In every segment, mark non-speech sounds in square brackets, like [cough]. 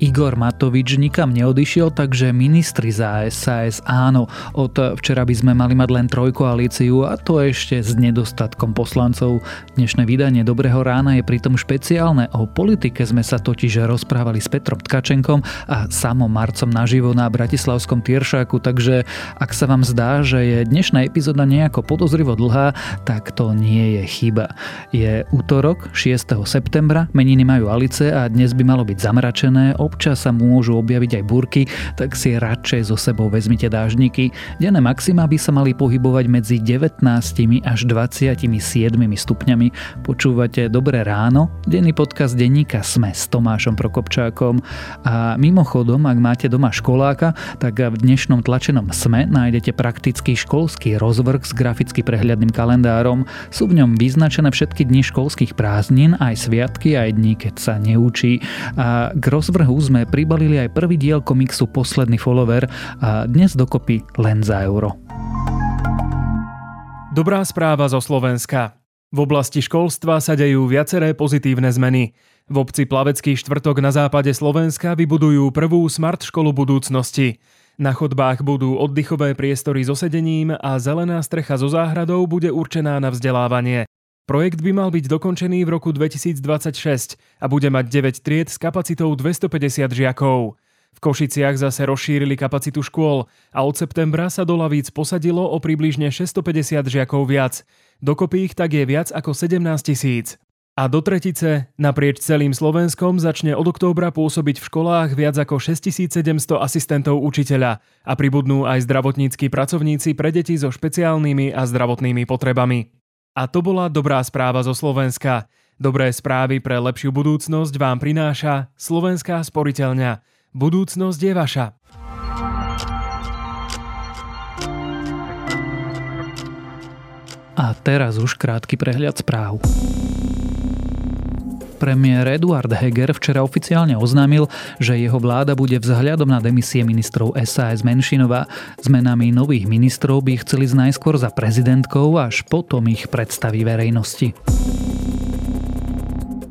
Igor Matovič nikam neodišiel, takže ministri za SAS áno. Od včera by sme mali mať len trojkoalíciu a to ešte s nedostatkom poslancov. Dnešné vydanie Dobrého rána je pritom špeciálne. O politike sme sa totiž rozprávali s Petrom Tkačenkom a samom Marcom naživo na Bratislavskom Tieršáku, takže ak sa vám zdá, že je dnešná epizóda nejako podozrivo dlhá, tak to nie je chyba. Je útorok 6. septembra, meniny majú Alice a dnes by malo byť zamračené, občas sa môžu objaviť aj burky, tak si radšej so sebou vezmite dážniky. Denné maxima by sa mali pohybovať medzi 19 až 27 stupňami. Počúvate Dobré ráno, denný podcast denníka Sme s Tomášom Prokopčákom. A mimochodom, ak máte doma školáka, tak v dnešnom tlačenom Sme nájdete praktický školský rozvrh s graficky prehľadným kalendárom. Sú v ňom vyznačené všetky dni školských prázdnin, aj sviatky, aj dní, keď sa neučí. A k rozvrhu sme pribalili aj prvý diel komiksu Posledný follower a dnes dokopy len za euro. Dobrá správa zo Slovenska. V oblasti školstva sa dejú viaceré pozitívne zmeny. V obci Plavecký štvrtok na západe Slovenska vybudujú prvú smart školu budúcnosti. Na chodbách budú oddychové priestory so sedením a zelená strecha so záhradou bude určená na vzdelávanie. Projekt by mal byť dokončený v roku 2026 a bude mať 9 tried s kapacitou 250 žiakov. V Košiciach zase rozšírili kapacitu škôl a od septembra sa do lavíc posadilo o približne 650 žiakov viac. Dokopy ich tak je viac ako 17 tisíc. A do tretice naprieč celým Slovenskom začne od októbra pôsobiť v školách viac ako 6700 asistentov učiteľa a pribudnú aj zdravotníckí pracovníci pre deti so špeciálnymi a zdravotnými potrebami. A to bola dobrá správa zo Slovenska. Dobré správy pre lepšiu budúcnosť vám prináša Slovenská sporiteľňa. Budúcnosť je vaša. A teraz už krátky prehľad správ. Premiér Eduard Heger včera oficiálne oznámil, že jeho vláda bude vzhľadom na demisie ministrov SAS Menšinová. Zmenami nových ministrov by chceli najskôr za prezidentkou, až potom ich predstaví verejnosti.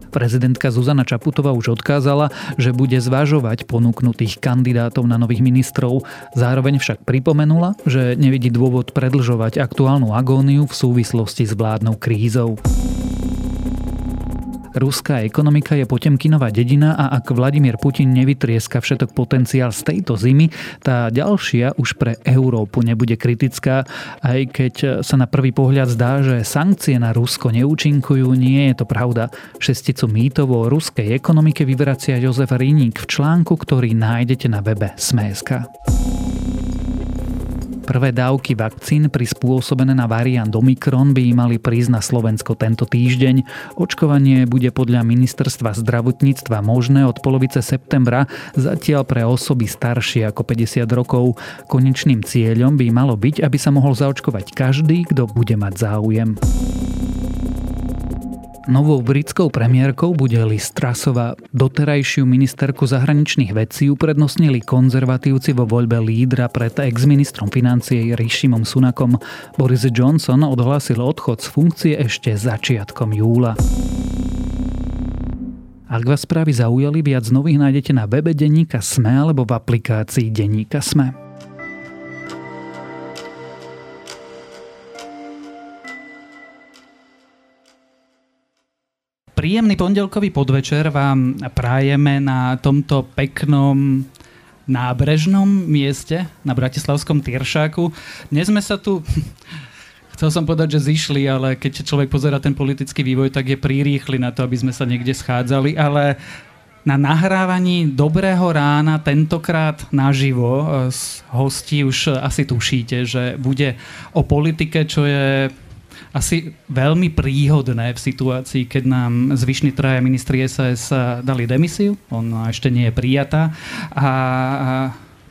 Prezidentka Zuzana Čaputová už odkázala, že bude zvažovať ponúknutých kandidátov na nových ministrov. Zároveň však pripomenula, že nevidí dôvod predlžovať aktuálnu agóniu v súvislosti s vládnou krízou. Ruská ekonomika je Potemkinová dedina a ak Vladimír Putin nevytrieska všetok potenciál z tejto zimy, tá ďalšia už pre Európu nebude kritická, aj keď sa na prvý pohľad zdá, že sankcie na Rusko neúčinkujú, nie je to pravda. Šesticu mýtov o ruskej ekonomike vyvracia Jozef Riník v článku, ktorý nájdete na webe Sme.sk. Prvé dávky vakcín prispôsobené na variant Omikron by mali prísť na Slovensko tento týždeň. Očkovanie bude podľa ministerstva zdravotníctva možné od polovice septembra, zatiaľ pre osoby staršie ako 50 rokov. Konečným cieľom by malo byť, aby sa mohol zaočkovať každý, kto bude mať záujem. Novou britskou premiérkou bude Liz Trussová. Doterajšiu ministerku zahraničných vecí uprednostnili konzervatívci vo voľbe lídra pred ex-ministrom financie Rishimom Sunakom. Boris Johnson odhlásil odchod z funkcie ešte začiatkom júla. Ak vás správy zaujali, viac nových nájdete na webe Deníka Sme alebo v aplikácii Deníka Sme. Príjemný pondelkový podvečer vám prajeme na tomto peknom nábrežnom mieste na Bratislavskom Tyršáku. Dnes sme sa tu [laughs] chcel som povedať, že zišli, ale keď človek pozera ten politický vývoj, tak je prirýchli na to, aby sme sa niekde schádzali, ale na nahrávaní Dobrého rána tentokrát naživo s hostí už asi tušíte, že bude o politike, čo je asi veľmi príhodné v situácii, keď nám zvyšní traja ministri SAS dali demisiu, on ešte nie je prijatá a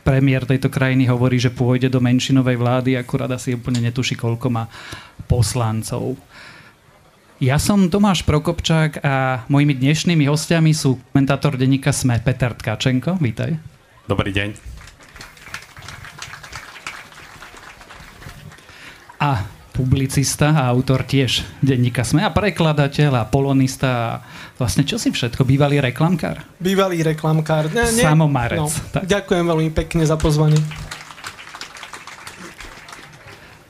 premiér tejto krajiny hovorí, že pôjde do menšinovej vlády, akurát asi úplne netuší, koľko má poslancov. Ja som Tomáš Prokopčák a mojimi dnešnými hostiami sú komentátor denníka SME Peter Tkačenko. Vítaj. Dobrý deň. A publicista a autor tiež denníka Sme a prekladateľ a polonista a vlastne čo si všetko? Bývalý reklamkár? Bývalý reklamkár. Ne, ne, Samomarec. No, tak. Ďakujem veľmi pekne za pozvanie.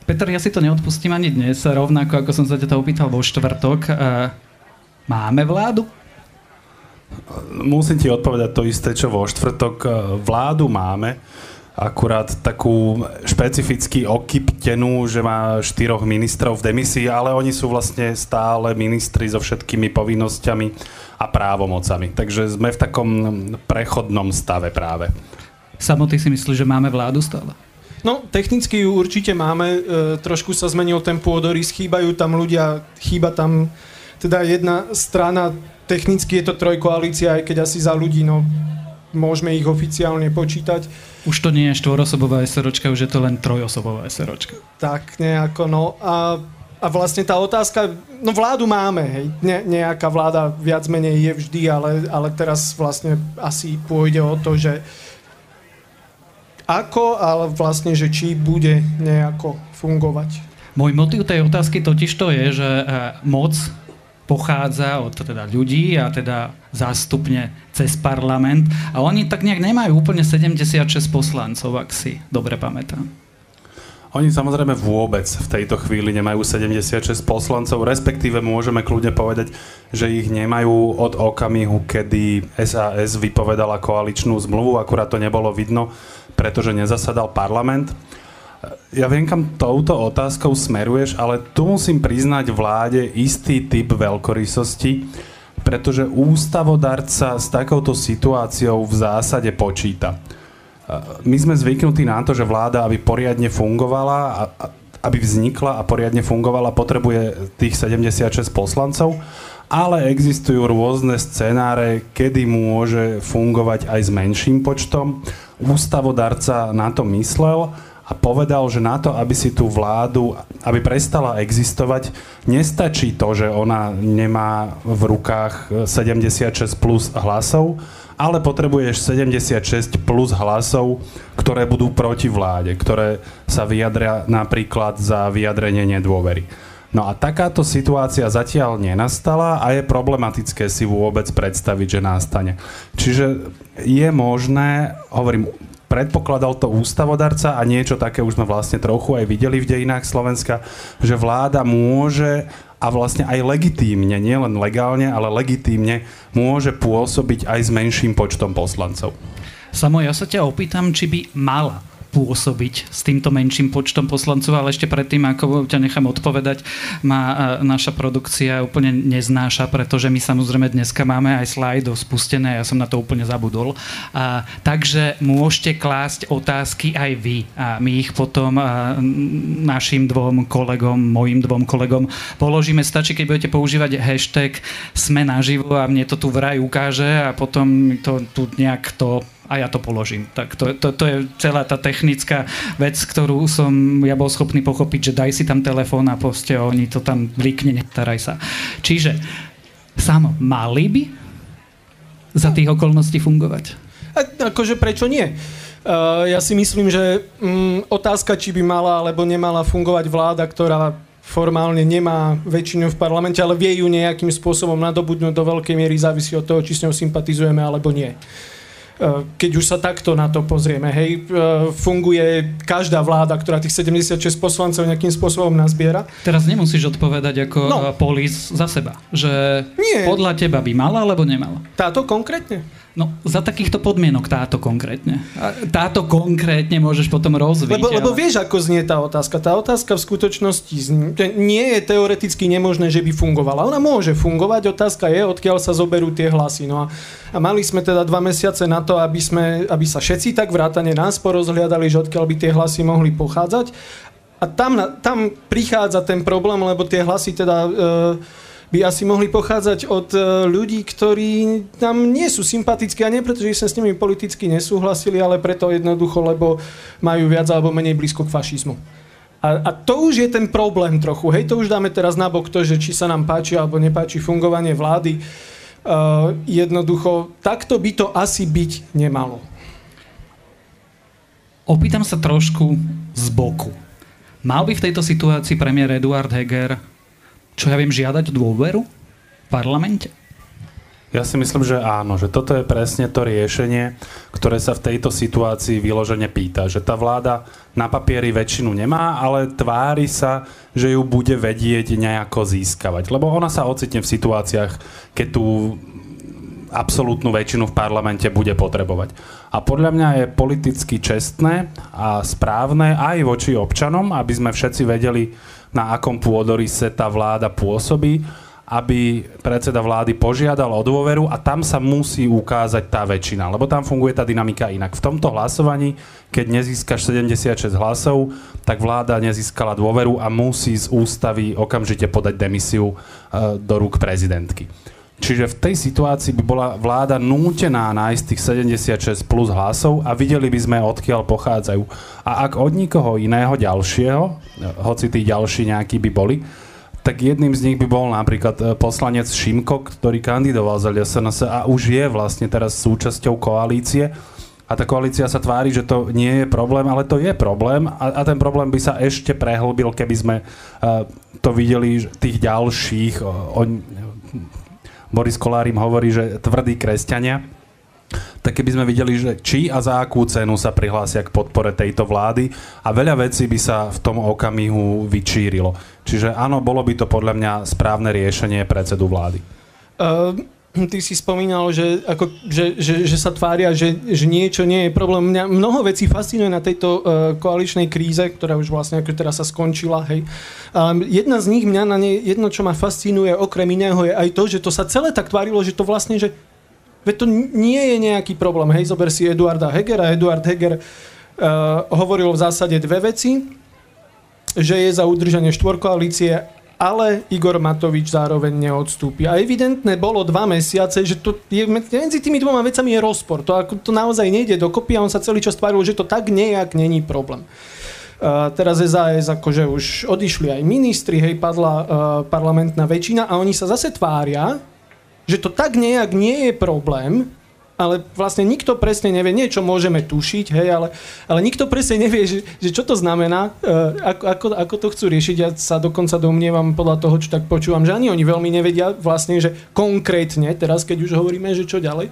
Peter, ja si to neodpustím ani dnes, rovnako ako som sa ťa to opýtal vo štvrtok. Máme vládu? Musím ti odpovedať to isté, čo vo štvrtok. Vládu máme, akurát takú špecificky okyptenú, že má štyroch ministrov v demisii, ale oni sú vlastne stále ministri so všetkými povinnosťami a právomocami. Takže sme v takom prechodnom stave práve. Samoty si myslíš, že máme vládu stále? No, technicky ju určite máme. E, trošku sa zmenil ten pôdorys, chýbajú tam ľudia, chýba tam teda jedna strana, technicky je to trojkoalícia, aj keď asi za ľudí, no môžeme ich oficiálne počítať. Už to nie je štvorosobová SROčka, už je to len trojosobová SROčka. Tak nejako, no a, a vlastne tá otázka, no vládu máme, hej, ne, nejaká vláda viac menej je vždy, ale, ale teraz vlastne asi pôjde o to, že ako, ale vlastne, že či bude nejako fungovať. Môj motiv tej otázky totiž to je, že eh, moc pochádza od teda ľudí a teda zástupne cez parlament a oni tak nejak nemajú úplne 76 poslancov, ak si dobre pamätám. Oni samozrejme vôbec v tejto chvíli nemajú 76 poslancov, respektíve môžeme kľudne povedať, že ich nemajú od okamihu, kedy SAS vypovedala koaličnú zmluvu, akurát to nebolo vidno, pretože nezasadal parlament. Ja viem, kam touto otázkou smeruješ, ale tu musím priznať vláde istý typ veľkorysosti, pretože ústavodarca s takouto situáciou v zásade počíta. My sme zvyknutí na to, že vláda, aby poriadne fungovala, a, aby vznikla a poriadne fungovala, potrebuje tých 76 poslancov, ale existujú rôzne scenáre, kedy môže fungovať aj s menším počtom. Ústavodarca na to myslel a povedal, že na to, aby si tú vládu, aby prestala existovať, nestačí to, že ona nemá v rukách 76 plus hlasov, ale potrebuješ 76 plus hlasov, ktoré budú proti vláde, ktoré sa vyjadria napríklad za vyjadrenie nedôvery. No a takáto situácia zatiaľ nenastala a je problematické si vôbec predstaviť, že nastane. Čiže je možné, hovorím, predpokladal to ústavodarca a niečo také už sme vlastne trochu aj videli v dejinách Slovenska, že vláda môže a vlastne aj legitímne, nielen legálne, ale legitímne môže pôsobiť aj s menším počtom poslancov. Samo, ja sa ťa opýtam, či by mala pôsobiť s týmto menším počtom poslancov, ale ešte predtým, ako ťa nechám odpovedať, ma naša produkcia úplne neznáša, pretože my samozrejme dneska máme aj slajdo spustené, ja som na to úplne zabudol. A, takže môžete klásť otázky aj vy a my ich potom a, našim dvom kolegom, mojim dvom kolegom položíme. Stačí, keď budete používať hashtag sme naživo a mne to tu vraj ukáže a potom to tu nejak to a ja to položím. Tak to, to, to je celá tá technická vec, ktorú som ja bol schopný pochopiť, že daj si tam telefón a proste oni to tam blikne, netaraj sa. Čiže samo, mali by za tých okolností fungovať? A, akože prečo nie? Uh, ja si myslím, že um, otázka, či by mala alebo nemala fungovať vláda, ktorá formálne nemá väčšinu v parlamente, ale vie ju nejakým spôsobom nadobudnúť do veľkej miery, závisí od toho, či s ňou sympatizujeme alebo nie. Eh, keď už sa takto na to pozrieme, hej, eh, funguje každá vláda, ktorá tých 76 poslancov nejakým spôsobom nazbiera. Teraz nemusíš odpovedať ako no. Polis za seba, že Nie. podľa teba by mala alebo nemala. Táto konkrétne? No, za takýchto podmienok táto konkrétne. Táto konkrétne môžeš potom rozviť. Lebo, ale... lebo vieš, ako znie tá otázka. Tá otázka v skutočnosti znie, nie je teoreticky nemožné, že by fungovala. Ona môže fungovať, otázka je, odkiaľ sa zoberú tie hlasy. No a, a mali sme teda dva mesiace na to, aby, sme, aby sa všetci tak vrátane nás porozhliadali, že odkiaľ by tie hlasy mohli pochádzať. A tam, tam prichádza ten problém, lebo tie hlasy teda... E, by asi mohli pochádzať od e, ľudí, ktorí nám nie sú sympatickí a nie preto, že sme s nimi politicky nesúhlasili, ale preto jednoducho, lebo majú viac alebo menej blízko k fašizmu. A, a to už je ten problém trochu. Hej, to už dáme teraz nabok to, že či sa nám páči alebo nepáči fungovanie vlády. Uh, jednoducho, takto by to asi byť nemalo. Opýtam sa trošku z boku Mal by v tejto situácii premiér Eduard Heger, čo ja viem, žiadať dôveru v parlamente? Ja si myslím, že áno, že toto je presne to riešenie, ktoré sa v tejto situácii vyložene pýta. Že tá vláda na papieri väčšinu nemá, ale tvári sa, že ju bude vedieť nejako získavať. Lebo ona sa ocitne v situáciách, keď tú absolútnu väčšinu v parlamente bude potrebovať. A podľa mňa je politicky čestné a správne aj voči občanom, aby sme všetci vedeli, na akom pôdorise tá vláda pôsobí aby predseda vlády požiadal o dôveru a tam sa musí ukázať tá väčšina, lebo tam funguje tá dynamika inak. V tomto hlasovaní, keď nezískaš 76 hlasov, tak vláda nezískala dôveru a musí z ústavy okamžite podať demisiu e, do rúk prezidentky. Čiže v tej situácii by bola vláda nútená nájsť tých 76 plus hlasov a videli by sme, odkiaľ pochádzajú. A ak od nikoho iného ďalšieho, hoci tí ďalší nejakí by boli, tak jedným z nich by bol napríklad e, poslanec Šimko, ktorý kandidoval za SNS a už je vlastne teraz súčasťou koalície. A tá koalícia sa tvári, že to nie je problém, ale to je problém a, a ten problém by sa ešte prehlbil, keby sme uh, to videli tých ďalších. On, Boris Kolár im hovorí, že tvrdí kresťania tak keby sme videli, že či a za akú cenu sa prihlásia k podpore tejto vlády a veľa vecí by sa v tom okamihu vyčírilo. Čiže áno, bolo by to podľa mňa správne riešenie predsedu vlády. Uh, ty si spomínal, že, ako, že, že, že sa tvária, že, že niečo nie je problém. Mňa mnoho vecí fascinuje na tejto uh, koaličnej kríze, ktorá už vlastne ako teraz sa skončila. Hej. Um, jedna z nich, mňa na nej, jedno, čo ma fascinuje okrem iného, je aj to, že to sa celé tak tvárilo, že to vlastne, že Veď to nie je nejaký problém. Hej, zober si Eduarda Hegera. Eduard Heger uh, hovoril v zásade dve veci. Že je za udržanie štvorkoalície, ale Igor Matovič zároveň neodstúpi. A evidentné bolo dva mesiace, že to je, medzi tými dvoma vecami je rozpor. To, ako, to naozaj nejde dokopy a on sa celý čas tváril, že to tak nejak není problém. Uh, teraz SAS akože už odišli aj ministri, hej, padla uh, parlamentná väčšina a oni sa zase tvária, že to tak nejak nie je problém, ale vlastne nikto presne nevie, niečo môžeme tušiť, hej, ale, ale nikto presne nevie, že, že čo to znamená, uh, ako, ako, ako to chcú riešiť. Ja sa dokonca domnievam podľa toho, čo tak počúvam, že ani oni veľmi nevedia vlastne, že konkrétne, teraz keď už hovoríme, že čo ďalej.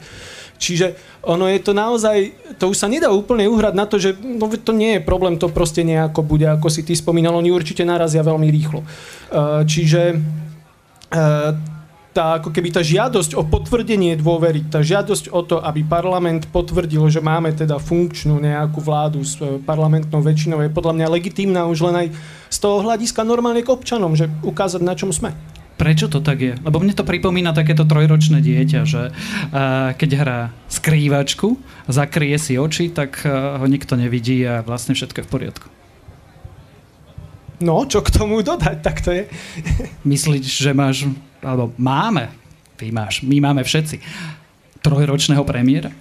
Čiže ono je to naozaj, to už sa nedá úplne uhrať na to, že no, to nie je problém, to proste nejako bude, ako si ty spomínal, oni určite narazia veľmi rýchlo. Uh, čiže uh, tá, ako keby tá žiadosť o potvrdenie dôvery, tá žiadosť o to, aby parlament potvrdil, že máme teda funkčnú nejakú vládu s e, parlamentnou väčšinou, je podľa mňa legitímna už len aj z toho hľadiska normálne k občanom, že ukázať, na čom sme. Prečo to tak je? Lebo mne to pripomína takéto trojročné dieťa, že uh, keď hrá skrývačku, zakrie si oči, tak uh, ho nikto nevidí a vlastne všetko je v poriadku. No, čo k tomu dodať, tak to je. Myslíš, že máš alebo máme, ty máš, my máme všetci, trojročného premiéra?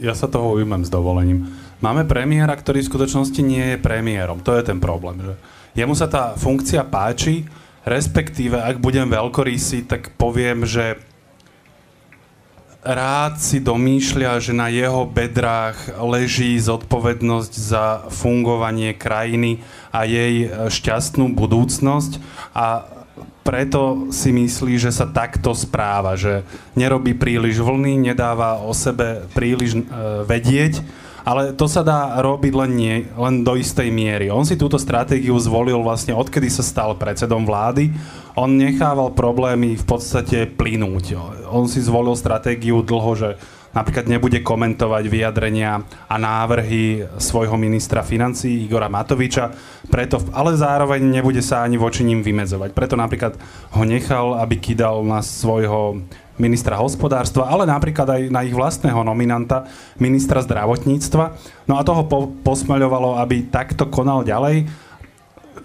Ja sa toho ujmem s dovolením. Máme premiéra, ktorý v skutočnosti nie je premiérom. To je ten problém. Že jemu sa tá funkcia páči, respektíve, ak budem veľkorysý, tak poviem, že rád si domýšľa, že na jeho bedrách leží zodpovednosť za fungovanie krajiny a jej šťastnú budúcnosť a preto si myslí, že sa takto správa, že nerobí príliš vlny, nedáva o sebe príliš e, vedieť, ale to sa dá robiť len, nie, len do istej miery. On si túto stratégiu zvolil vlastne odkedy sa stal predsedom vlády. On nechával problémy v podstate plynúť. On si zvolil stratégiu dlho, že napríklad nebude komentovať vyjadrenia a návrhy svojho ministra financí Igora Matoviča, preto, ale zároveň nebude sa ani voči ním vymedzovať. Preto napríklad ho nechal, aby kydal na svojho ministra hospodárstva, ale napríklad aj na ich vlastného nominanta, ministra zdravotníctva. No a toho po- posmaľovalo, aby takto konal ďalej,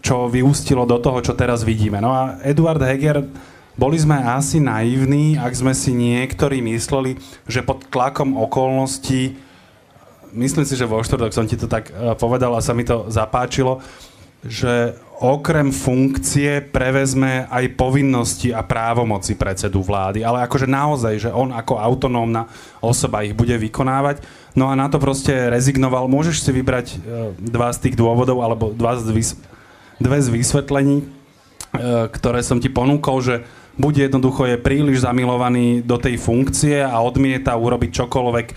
čo vyústilo do toho, čo teraz vidíme. No a Eduard Heger boli sme asi naivní, ak sme si niektorí mysleli, že pod tlakom okolností, myslím si, že vo štvrtok som ti to tak eh, povedal a sa mi to zapáčilo, že okrem funkcie prevezme aj povinnosti a právomoci predsedu vlády, ale akože naozaj, že on ako autonómna osoba ich bude vykonávať. No a na to proste rezignoval. Môžeš si vybrať e, dva z tých dôvodov, alebo dva z vys- dve z vysvetlení, e, ktoré som ti ponúkol, že buď jednoducho je príliš zamilovaný do tej funkcie a odmieta urobiť čokoľvek, e,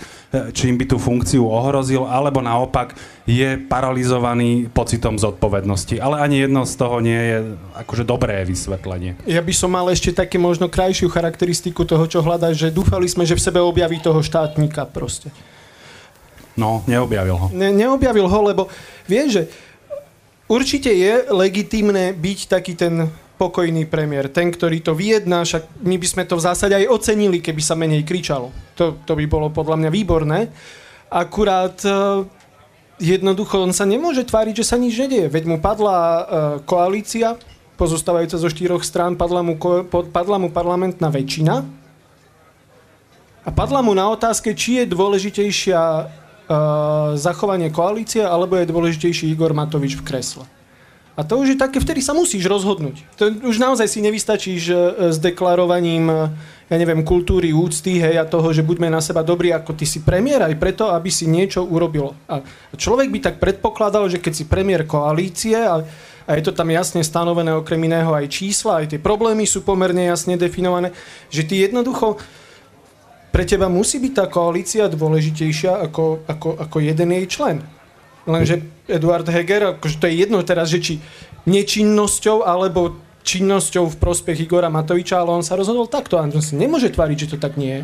čím by tú funkciu ohrozil, alebo naopak je paralizovaný pocitom zodpovednosti. Ale ani jedno z toho nie je akože dobré vysvetlenie. Ja by som mal ešte také možno krajšiu charakteristiku toho, čo hľadáš, že dúfali sme, že v sebe objaví toho štátnika proste. No, neobjavil ho. Ne, neobjavil ho, lebo vieš, že určite je legitimné byť taký ten pokojný premiér, ten, ktorý to vyjedná, však my by sme to v zásade aj ocenili, keby sa menej kričalo. To, to by bolo podľa mňa výborné. Akurát e, jednoducho on sa nemôže tváriť, že sa nič nedieje. Veď mu padla e, koalícia, pozostávajúca zo štyroch strán, padla mu, padla mu parlamentná väčšina a padla mu na otázke, či je dôležitejšia uh, zachovanie koalície, alebo je dôležitejší Igor Matovič v kresle. A to už je také, vtedy sa musíš rozhodnúť. To už naozaj si nevystačíš e, s deklarovaním, e, ja neviem, kultúry, úcty, hej, a toho, že buďme na seba dobrí, ako ty si premiér, aj preto, aby si niečo urobil. A človek by tak predpokladal, že keď si premiér koalície, a, a je to tam jasne stanovené okrem iného aj čísla, aj tie problémy sú pomerne jasne definované, že ty jednoducho pre teba musí byť tá koalícia dôležitejšia ako, ako, ako jeden jej člen. Lenže Eduard Heger, akože to je jedno teraz, že či nečinnosťou alebo činnosťou v prospech Igora Matoviča, ale on sa rozhodol takto. A on si nemôže tváriť, že to tak nie je.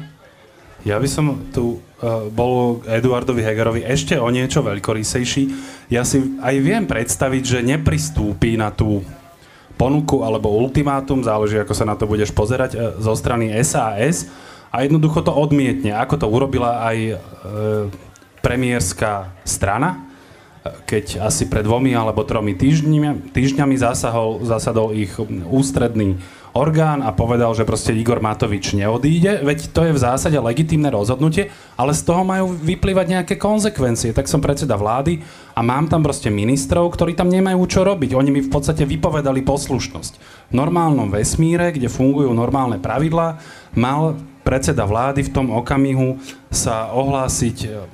Ja by som tu uh, bol Eduardovi Hegerovi ešte o niečo veľkorysejší. Ja si aj viem predstaviť, že nepristúpi na tú ponuku alebo ultimátum, záleží ako sa na to budeš pozerať, uh, zo strany SAS a jednoducho to odmietne, ako to urobila aj uh, premiérska strana, keď asi pred dvomi alebo tromi týždňami, týždňami zasahol, zasadol ich ústredný orgán a povedal, že proste Igor Matovič neodíde, veď to je v zásade legitímne rozhodnutie, ale z toho majú vyplývať nejaké konsekvencie. Tak som predseda vlády a mám tam proste ministrov, ktorí tam nemajú čo robiť. Oni mi v podstate vypovedali poslušnosť. V normálnom vesmíre, kde fungujú normálne pravidlá, mal predseda vlády v tom okamihu sa ohlásiť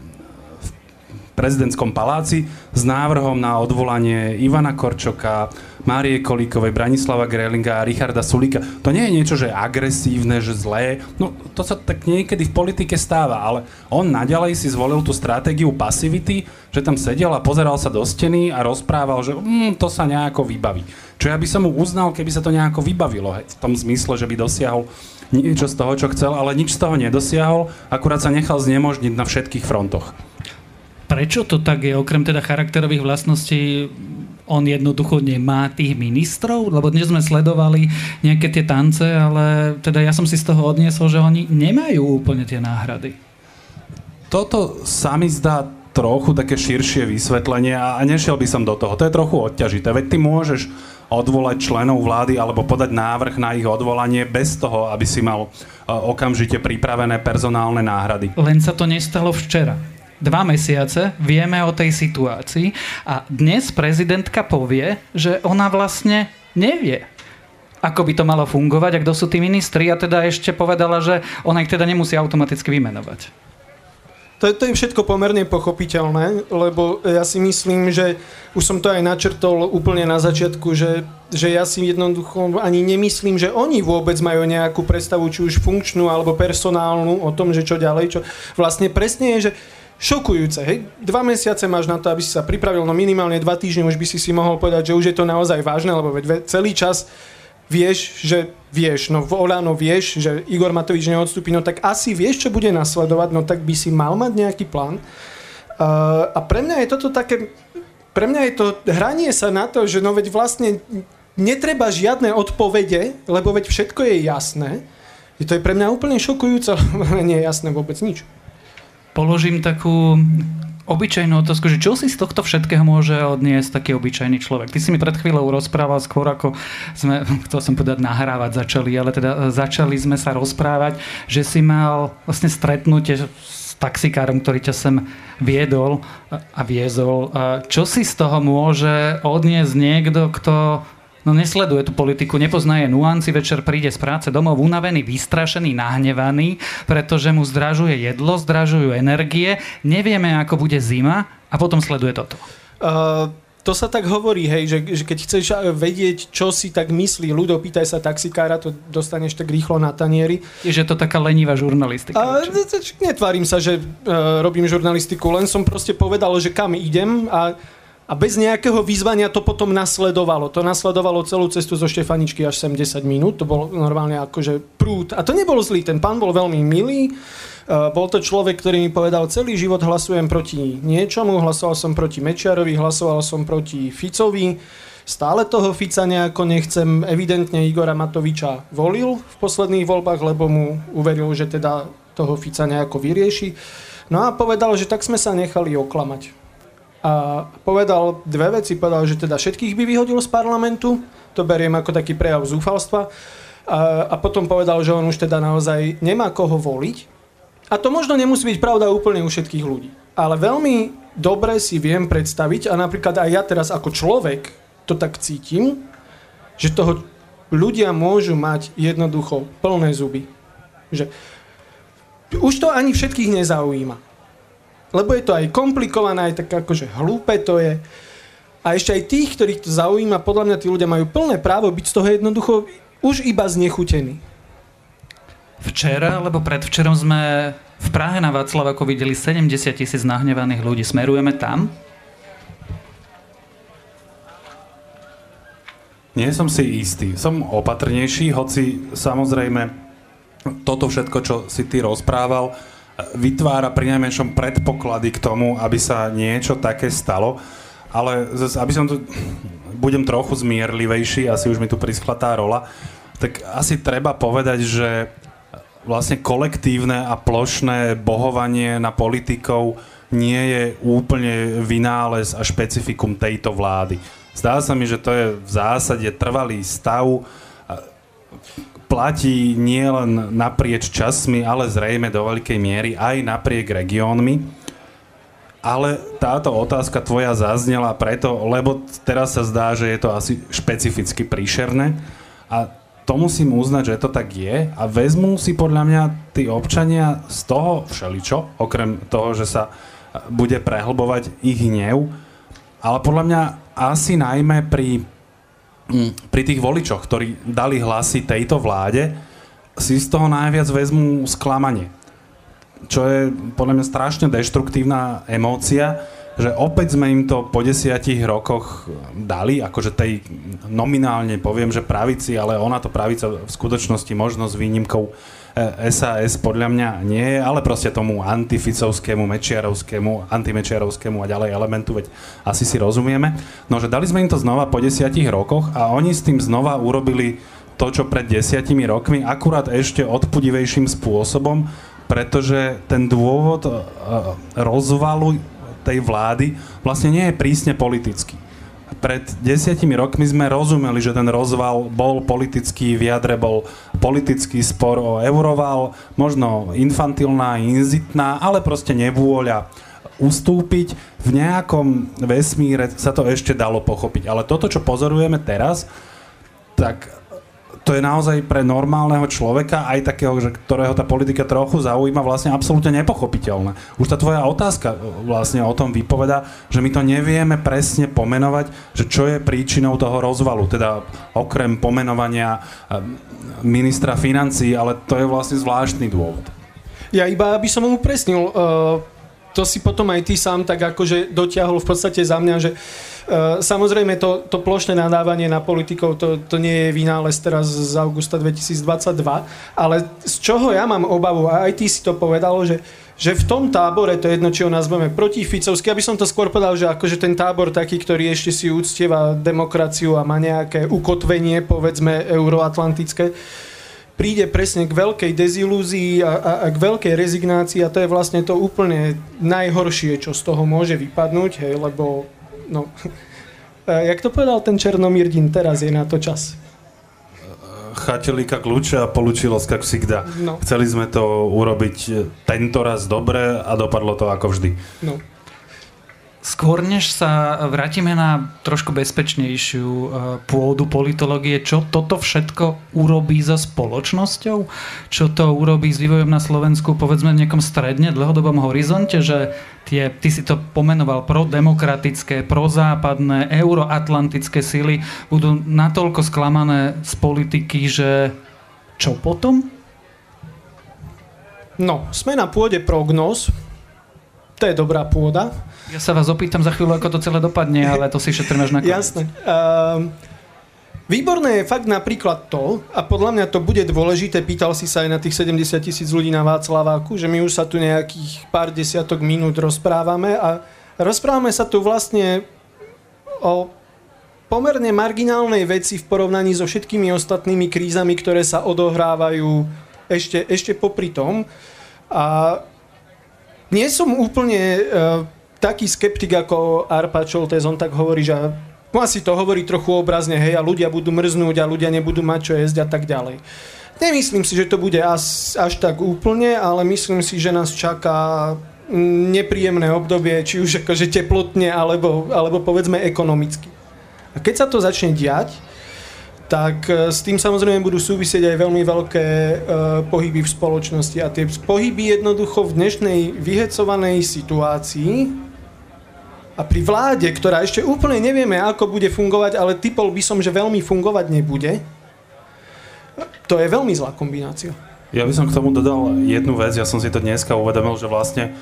prezidentskom paláci s návrhom na odvolanie Ivana Korčoka, Márie Kolíkovej, Branislava Grelinga a Richarda Sulika. To nie je niečo, že agresívne, že zlé. No, to sa tak niekedy v politike stáva, ale on naďalej si zvolil tú stratégiu pasivity, že tam sedel a pozeral sa do steny a rozprával, že mm, to sa nejako vybaví. Čo ja by som mu uznal, keby sa to nejako vybavilo, hej, v tom zmysle, že by dosiahol niečo z toho, čo chcel, ale nič z toho nedosiahol, akurát sa nechal znemožniť na všetkých frontoch. Prečo to tak je? Okrem teda charakterových vlastností on jednoducho nemá tých ministrov? Lebo dnes sme sledovali nejaké tie tance, ale teda ja som si z toho odniesol, že oni nemajú úplne tie náhrady. Toto sa mi zdá trochu také širšie vysvetlenie a nešiel by som do toho. To je trochu odťažité. Veď ty môžeš odvolať členov vlády alebo podať návrh na ich odvolanie bez toho, aby si mal e, okamžite pripravené personálne náhrady. Len sa to nestalo včera dva mesiace vieme o tej situácii a dnes prezidentka povie, že ona vlastne nevie, ako by to malo fungovať a kto sú tí ministri a teda ešte povedala, že ona ich teda nemusí automaticky vymenovať. To, to je všetko pomerne pochopiteľné, lebo ja si myslím, že už som to aj načrtol úplne na začiatku, že, že ja si jednoducho ani nemyslím, že oni vôbec majú nejakú predstavu, či už funkčnú alebo personálnu o tom, že čo ďalej. Čo vlastne presne je, že šokujúce. Hej? Dva mesiace máš na to, aby si sa pripravil, no minimálne dva týždne už by si si mohol povedať, že už je to naozaj vážne, lebo celý čas vieš, že vieš, no v Olano vieš, že Igor Matovič neodstúpi, no tak asi vieš, čo bude nasledovať, no tak by si mal mať nejaký plán. Uh, a pre mňa je toto také, pre mňa je to hranie sa na to, že no veď vlastne netreba žiadne odpovede, lebo veď všetko je jasné. I to je pre mňa úplne šokujúce, [laughs] lebo nie je jasné vôbec nič položím takú obyčajnú otázku, že čo si z tohto všetkého môže odniesť taký obyčajný človek? Ty si mi pred chvíľou rozprával skôr, ako sme, [laughs] chcel som povedať, nahrávať začali, ale teda začali sme sa rozprávať, že si mal vlastne stretnutie s taxikárom, ktorý ťa sem viedol a viezol. Čo si z toho môže odniesť niekto, kto No nesleduje tú politiku, nepozná je nuanci, večer príde z práce domov unavený, vystrašený, nahnevaný, pretože mu zdražuje jedlo, zdražujú energie, nevieme, ako bude zima a potom sleduje toto. Uh, to sa tak hovorí, hej, že, že keď chceš vedieť, čo si tak myslí ľudo, pýtaj sa taxikára, to dostaneš tak rýchlo na tanieri. Je, že to taká lenivá žurnalistika. A, netvárim sa, že uh, robím žurnalistiku, len som proste povedal, že kam idem a a bez nejakého vyzvania to potom nasledovalo. To nasledovalo celú cestu zo Štefaničky až 70 minút. To bolo normálne akože prúd. A to nebol zlý. Ten pán bol veľmi milý. Uh, bol to človek, ktorý mi povedal, celý život hlasujem proti niečomu. Hlasoval som proti Mečiarovi, hlasoval som proti Ficovi. Stále toho Fica nejako nechcem. Evidentne Igora Matoviča volil v posledných voľbách, lebo mu uveril, že teda toho Fica nejako vyrieši. No a povedal, že tak sme sa nechali oklamať a povedal dve veci. Povedal, že teda všetkých by vyhodil z parlamentu, to beriem ako taký prejav zúfalstva. A, a potom povedal, že on už teda naozaj nemá koho voliť. A to možno nemusí byť pravda úplne u všetkých ľudí. Ale veľmi dobre si viem predstaviť, a napríklad aj ja teraz ako človek to tak cítim, že toho ľudia môžu mať jednoducho plné zuby. Že už to ani všetkých nezaujíma lebo je to aj komplikované, aj tak akože hlúpe to je. A ešte aj tých, ktorých to zaujíma, podľa mňa tí ľudia majú plné právo byť z toho jednoducho už iba znechutení. Včera, alebo predvčerom sme v Prahe na Václavaku videli 70 tisíc nahnevaných ľudí. Smerujeme tam? Nie som si istý. Som opatrnejší, hoci samozrejme toto všetko, čo si ty rozprával, vytvára pri najmenšom predpoklady k tomu, aby sa niečo také stalo. Ale aby som tu, budem trochu zmierlivejší, asi už mi tu prischla tá rola, tak asi treba povedať, že vlastne kolektívne a plošné bohovanie na politikov nie je úplne vynález a špecifikum tejto vlády. Zdá sa mi, že to je v zásade trvalý stav platí nielen naprieč časmi, ale zrejme do veľkej miery aj napriek regiónmi. Ale táto otázka tvoja zaznela preto, lebo teraz sa zdá, že je to asi špecificky príšerné. A to musím uznať, že to tak je. A vezmú si podľa mňa tí občania z toho všeličo, okrem toho, že sa bude prehlbovať ich hnev, ale podľa mňa asi najmä pri pri tých voličoch, ktorí dali hlasy tejto vláde, si z toho najviac vezmú sklamanie. Čo je podľa mňa strašne deštruktívna emócia, že opäť sme im to po desiatich rokoch dali, akože tej nominálne poviem, že pravici, ale ona to pravica v skutočnosti možno s výnimkou SAS e, podľa mňa nie je, ale proste tomu antificovskému, mečiarovskému, antimečiarovskému a ďalej elementu, veď asi si rozumieme. No, že dali sme im to znova po desiatich rokoch a oni s tým znova urobili to, čo pred desiatimi rokmi, akurát ešte odpudivejším spôsobom, pretože ten dôvod e, rozvalu tej vlády vlastne nie je prísne politický pred desiatimi rokmi sme rozumeli, že ten rozval bol politický, v jadre bol politický spor o euroval, možno infantilná, inzitná, ale proste nevôľa ustúpiť. V nejakom vesmíre sa to ešte dalo pochopiť. Ale toto, čo pozorujeme teraz, tak to je naozaj pre normálneho človeka, aj takého, že, ktorého tá politika trochu zaujíma, vlastne absolútne nepochopiteľné. Už tá tvoja otázka e, vlastne o tom vypoveda, že my to nevieme presne pomenovať, že čo je príčinou toho rozvalu, teda okrem pomenovania e, ministra financí, ale to je vlastne zvláštny dôvod. Ja iba by som mu upresnil, uh, to si potom aj ty sám tak akože dotiahol v podstate za mňa, že uh, Eh, samozrejme, to, to plošné nadávanie na politikov, to, to nie je vynález teraz z augusta 2022, ale z čoho ja mám obavu, a aj ty si to povedal, že, že v tom tábore, to je jedno, či ho nazveme protificovský, aby som to skôr povedal, že akože ten tábor taký, ktorý ešte si úctieva demokraciu a má nejaké ukotvenie, povedzme, euroatlantické, príde presne k veľkej dezilúzii a, a, a k veľkej rezignácii a to je vlastne to úplne najhoršie, čo z toho môže vypadnúť, hej, lebo no, [laughs] jak to povedal ten Černomírdin, teraz je na to čas. Chatili ka kľúče a polučilo sa vždy. No. Chceli sme to urobiť tento raz dobre a dopadlo to ako vždy. No. Skôr než sa vrátime na trošku bezpečnejšiu e, pôdu politológie, čo toto všetko urobí so spoločnosťou? Čo to urobí s vývojom na Slovensku, povedzme v nejakom stredne, dlhodobom horizonte, že tie, ty si to pomenoval, prodemokratické, prozápadné, euroatlantické sily budú natoľko sklamané z politiky, že čo potom? No, sme na pôde prognóz. To je dobrá pôda ja sa vás opýtam za chvíľu, ako to celé dopadne, ale to si šetrím až na koniec. Jasné. Uh, Výborné je fakt napríklad to, a podľa mňa to bude dôležité, pýtal si sa aj na tých 70 tisíc ľudí na Václaváku, že my už sa tu nejakých pár desiatok minút rozprávame a rozprávame sa tu vlastne o pomerne marginálnej veci v porovnaní so všetkými ostatnými krízami, ktoré sa odohrávajú ešte, ešte popri tom. A nie som úplne uh, taký skeptik ako Arpa Čoltes, on tak hovorí, že no asi to hovorí trochu obrazne, hej, a ľudia budú mrznúť a ľudia nebudú mať čo jesť a tak ďalej. Nemyslím si, že to bude až, až tak úplne, ale myslím si, že nás čaká nepríjemné obdobie, či už akože teplotne, alebo, alebo povedzme ekonomicky. A keď sa to začne diať, tak e, s tým samozrejme budú súvisieť aj veľmi veľké uh, pohyby v spoločnosti. A tie pohyby jednoducho v dnešnej vyhecovanej situácii a pri vláde, ktorá ešte úplne nevieme, ako bude fungovať, ale typol by som, že veľmi fungovať nebude, to je veľmi zlá kombinácia. Ja by som k tomu dodal jednu vec. Ja som si to dneska uvedomil, že vlastne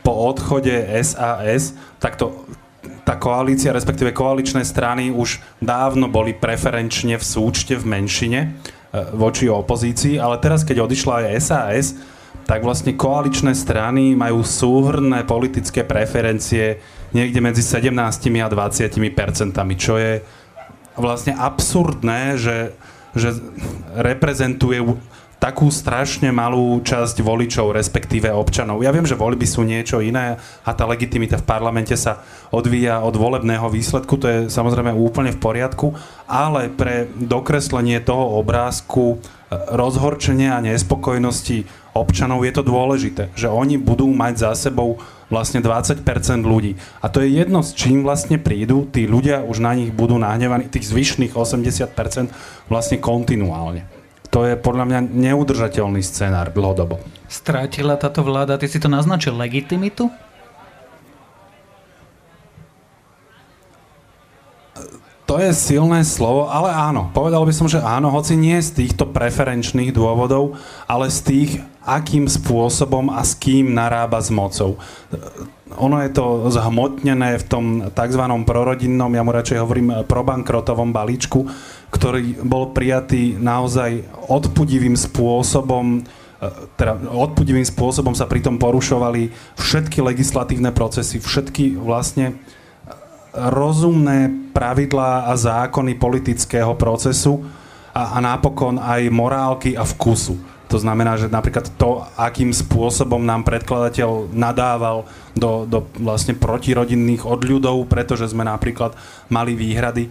po odchode SAS, tak to, tá koalícia, respektíve koaličné strany už dávno boli preferenčne v súčte v menšine e, voči opozícii, ale teraz, keď odišla aj SAS, tak vlastne koaličné strany majú súhrné politické preferencie niekde medzi 17 a 20 percentami, čo je vlastne absurdné, že, že reprezentuje takú strašne malú časť voličov, respektíve občanov. Ja viem, že voľby sú niečo iné a tá legitimita v parlamente sa odvíja od volebného výsledku, to je samozrejme úplne v poriadku, ale pre dokreslenie toho obrázku e, rozhorčenia a nespokojnosti občanov je to dôležité, že oni budú mať za sebou vlastne 20% ľudí. A to je jedno, s čím vlastne prídu, tí ľudia už na nich budú nahnevaní, tých zvyšných 80% vlastne kontinuálne. To je podľa mňa neudržateľný scenár dlhodobo. Strátila táto vláda, ty si to naznačil, legitimitu? To je silné slovo, ale áno. Povedal by som, že áno, hoci nie z týchto preferenčných dôvodov, ale z tých, akým spôsobom a s kým narába s mocou. Ono je to zhmotnené v tom tzv. prorodinnom, ja mu radšej hovorím probankrotovom balíčku, ktorý bol prijatý naozaj odpudivým spôsobom, teda odpudivým spôsobom sa pritom porušovali všetky legislatívne procesy, všetky vlastne rozumné pravidlá a zákony politického procesu a, a napokon aj morálky a vkusu. To znamená, že napríklad to, akým spôsobom nám predkladateľ nadával do, do vlastne protirodinných odľudov, pretože sme napríklad mali výhrady,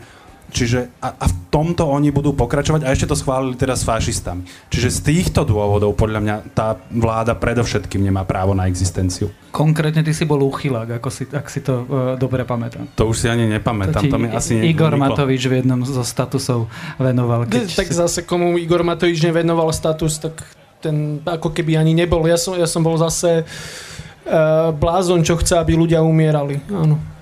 Čiže a, a v tomto oni budú pokračovať a ešte to schválili teraz s fašistami. Čiže z týchto dôvodov podľa mňa tá vláda predovšetkým nemá právo na existenciu. Konkrétne ty si bol úchylák, ako si, ak si to uh, dobre pamätám. To už si ani nepamätám. To, to mi asi Igor nevyklo. Matovič v jednom zo statusov venoval. Keď tak si... zase komu Igor Matovič nevenoval status, tak ten ako keby ani nebol. Ja som, ja som bol zase uh, blázon, čo chce, aby ľudia umierali. Áno.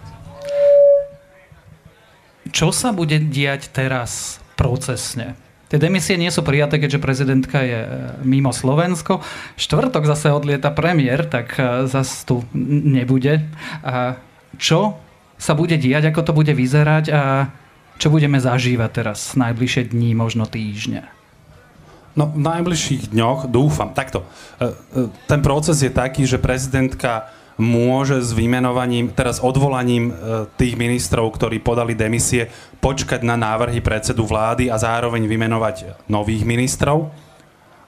Čo sa bude diať teraz procesne? Tie demisie nie sú prijaté, keďže prezidentka je e, mimo Slovensko. Štvrtok zase odlieta premiér, tak e, zase tu nebude. A čo sa bude diať, ako to bude vyzerať a čo budeme zažívať teraz najbližšie dní, možno týždne? No v najbližších dňoch dúfam. Takto. E, ten proces je taký, že prezidentka môže s vymenovaním, teraz odvolaním e, tých ministrov, ktorí podali demisie, počkať na návrhy predsedu vlády a zároveň vymenovať nových ministrov.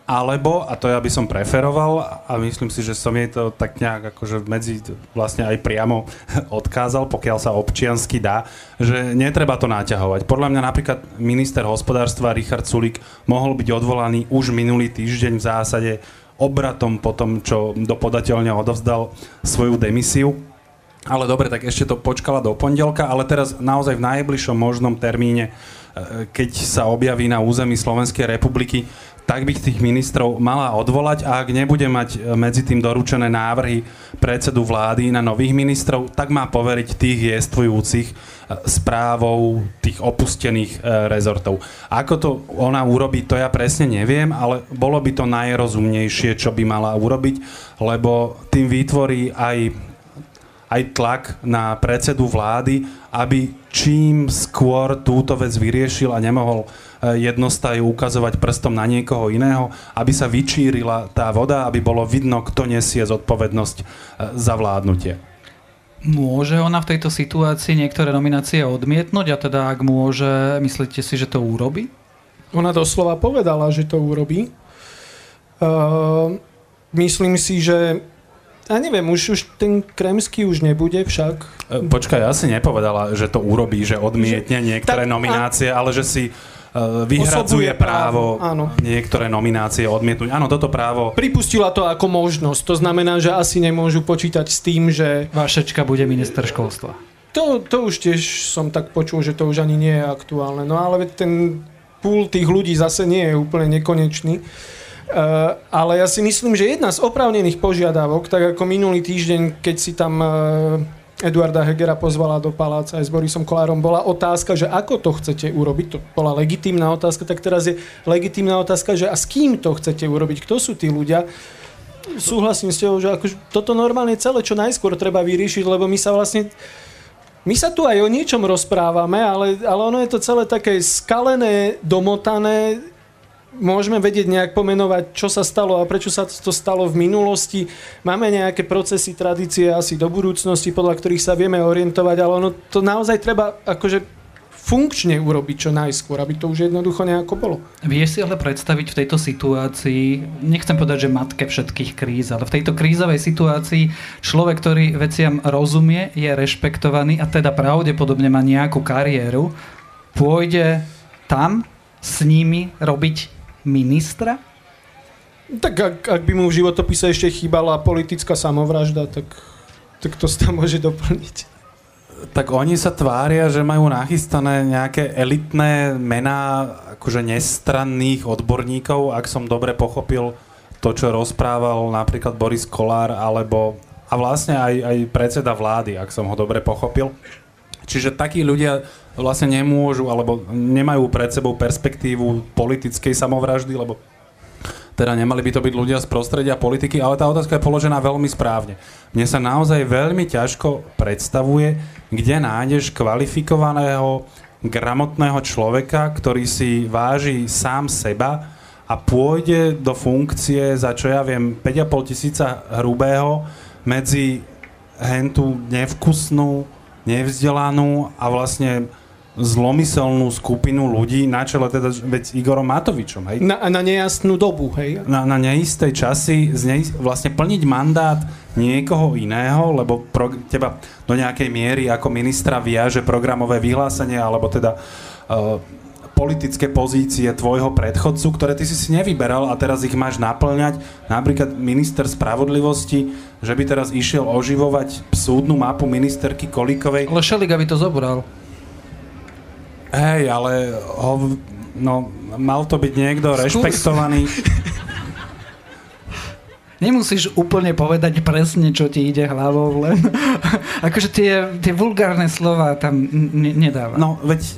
alebo, a to ja by som preferoval, a myslím si, že som jej to tak nejak akože medzi vlastne aj priamo [laughs] odkázal, pokiaľ sa občiansky dá, že netreba to naťahovať. Podľa mňa napríklad minister hospodárstva Richard Sulik mohol byť odvolaný už minulý týždeň v zásade obratom po tom, čo do podateľne odovzdal svoju demisiu. Ale dobre, tak ešte to počkala do pondelka, ale teraz naozaj v najbližšom možnom termíne, e, keď sa objaví na území Slovenskej republiky, tak by tých ministrov mala odvolať a ak nebude mať e, medzi tým doručené návrhy predsedu vlády na nových ministrov, tak má poveriť tých jestvujúcich e, správou tých opustených e, rezortov. Ako to ona urobí, to ja presne neviem, ale bolo by to najrozumnejšie, čo by mala urobiť, lebo tým vytvorí aj aj tlak na predsedu vlády, aby čím skôr túto vec vyriešil a nemohol Eh, jednostaj ukazovať prstom na niekoho iného, aby sa vyčírila tá voda, aby bolo vidno, kto nesie zodpovednosť eh, za vládnutie. Môže ona v tejto situácii niektoré nominácie odmietnúť a teda ak môže, myslíte si, že to urobí? Ona doslova povedala, že to urobí. Uh, myslím si, že ja neviem, už, už ten Kremský už nebude však. Počkaj, asi nepovedala, že to urobí, že odmietne niektoré nominácie, ale že si Eh, vyhradzuje právo, áno. niektoré nominácie odmietnúť. Áno, toto právo... Pripustila to ako možnosť. To znamená, že asi nemôžu počítať s tým, že... Vašečka bude minister školstva. To, to už tiež som tak počul, že to už ani nie je aktuálne. No ale ten púl tých ľudí zase nie je úplne nekonečný. Uh, ale ja si myslím, že jedna z oprávnených požiadavok, tak ako minulý týždeň, keď si tam uh, Eduarda Hegera pozvala do paláca aj s Borisom Kolárom, bola otázka, že ako to chcete urobiť, to bola legitímna otázka, tak teraz je legitímna otázka, že a s kým to chcete urobiť, kto sú tí ľudia. Súhlasím s tebou, že akože toto normálne celé čo najskôr treba vyriešiť, lebo my sa vlastne my sa tu aj o niečom rozprávame, ale, ale ono je to celé také skalené, domotané, môžeme vedieť nejak pomenovať, čo sa stalo a prečo sa to stalo v minulosti. Máme nejaké procesy, tradície asi do budúcnosti, podľa ktorých sa vieme orientovať, ale ono to naozaj treba akože funkčne urobiť čo najskôr, aby to už jednoducho nejako bolo. Vieš si ale predstaviť v tejto situácii, nechcem povedať, že matke všetkých kríz, ale v tejto krízovej situácii človek, ktorý veciam rozumie, je rešpektovaný a teda pravdepodobne má nejakú kariéru, pôjde tam s nimi robiť ministra? Tak ak, ak by mu v životopise ešte chýbala politická samovražda, tak, tak to sa tam môže doplniť. Tak oni sa tvária, že majú nachystané nejaké elitné mená akože nestranných odborníkov, ak som dobre pochopil to, čo rozprával napríklad Boris Kolár, alebo a vlastne aj, aj predseda vlády, ak som ho dobre pochopil. Čiže takí ľudia vlastne nemôžu, alebo nemajú pred sebou perspektívu politickej samovraždy, lebo teda nemali by to byť ľudia z prostredia politiky, ale tá otázka je položená veľmi správne. Mne sa naozaj veľmi ťažko predstavuje, kde nájdeš kvalifikovaného, gramotného človeka, ktorý si váži sám seba a pôjde do funkcie za čo ja viem 5,5 tisíca hrubého medzi hentu nevkusnú, nevzdelanú a vlastne zlomyselnú skupinu ľudí, na čele teda veď Igorom Matovičom, hej? Na, na nejasnú dobu, hej? Na, na neisté časy, z nej, vlastne plniť mandát niekoho iného, lebo pro, teba do nejakej miery ako ministra viaže programové vyhlásenie, alebo teda uh, politické pozície tvojho predchodcu, ktoré ty si si nevyberal a teraz ich máš naplňať. Napríklad minister spravodlivosti, že by teraz išiel oživovať súdnu mapu ministerky Kolíkovej. Ale Šelik by to zobral. Hej, ale ho, no, mal to byť niekto Skús. rešpektovaný. [laughs] Nemusíš úplne povedať presne, čo ti ide hlavou, len [laughs] akože tie, tie vulgárne slova tam ne- nedáva. No, veď e,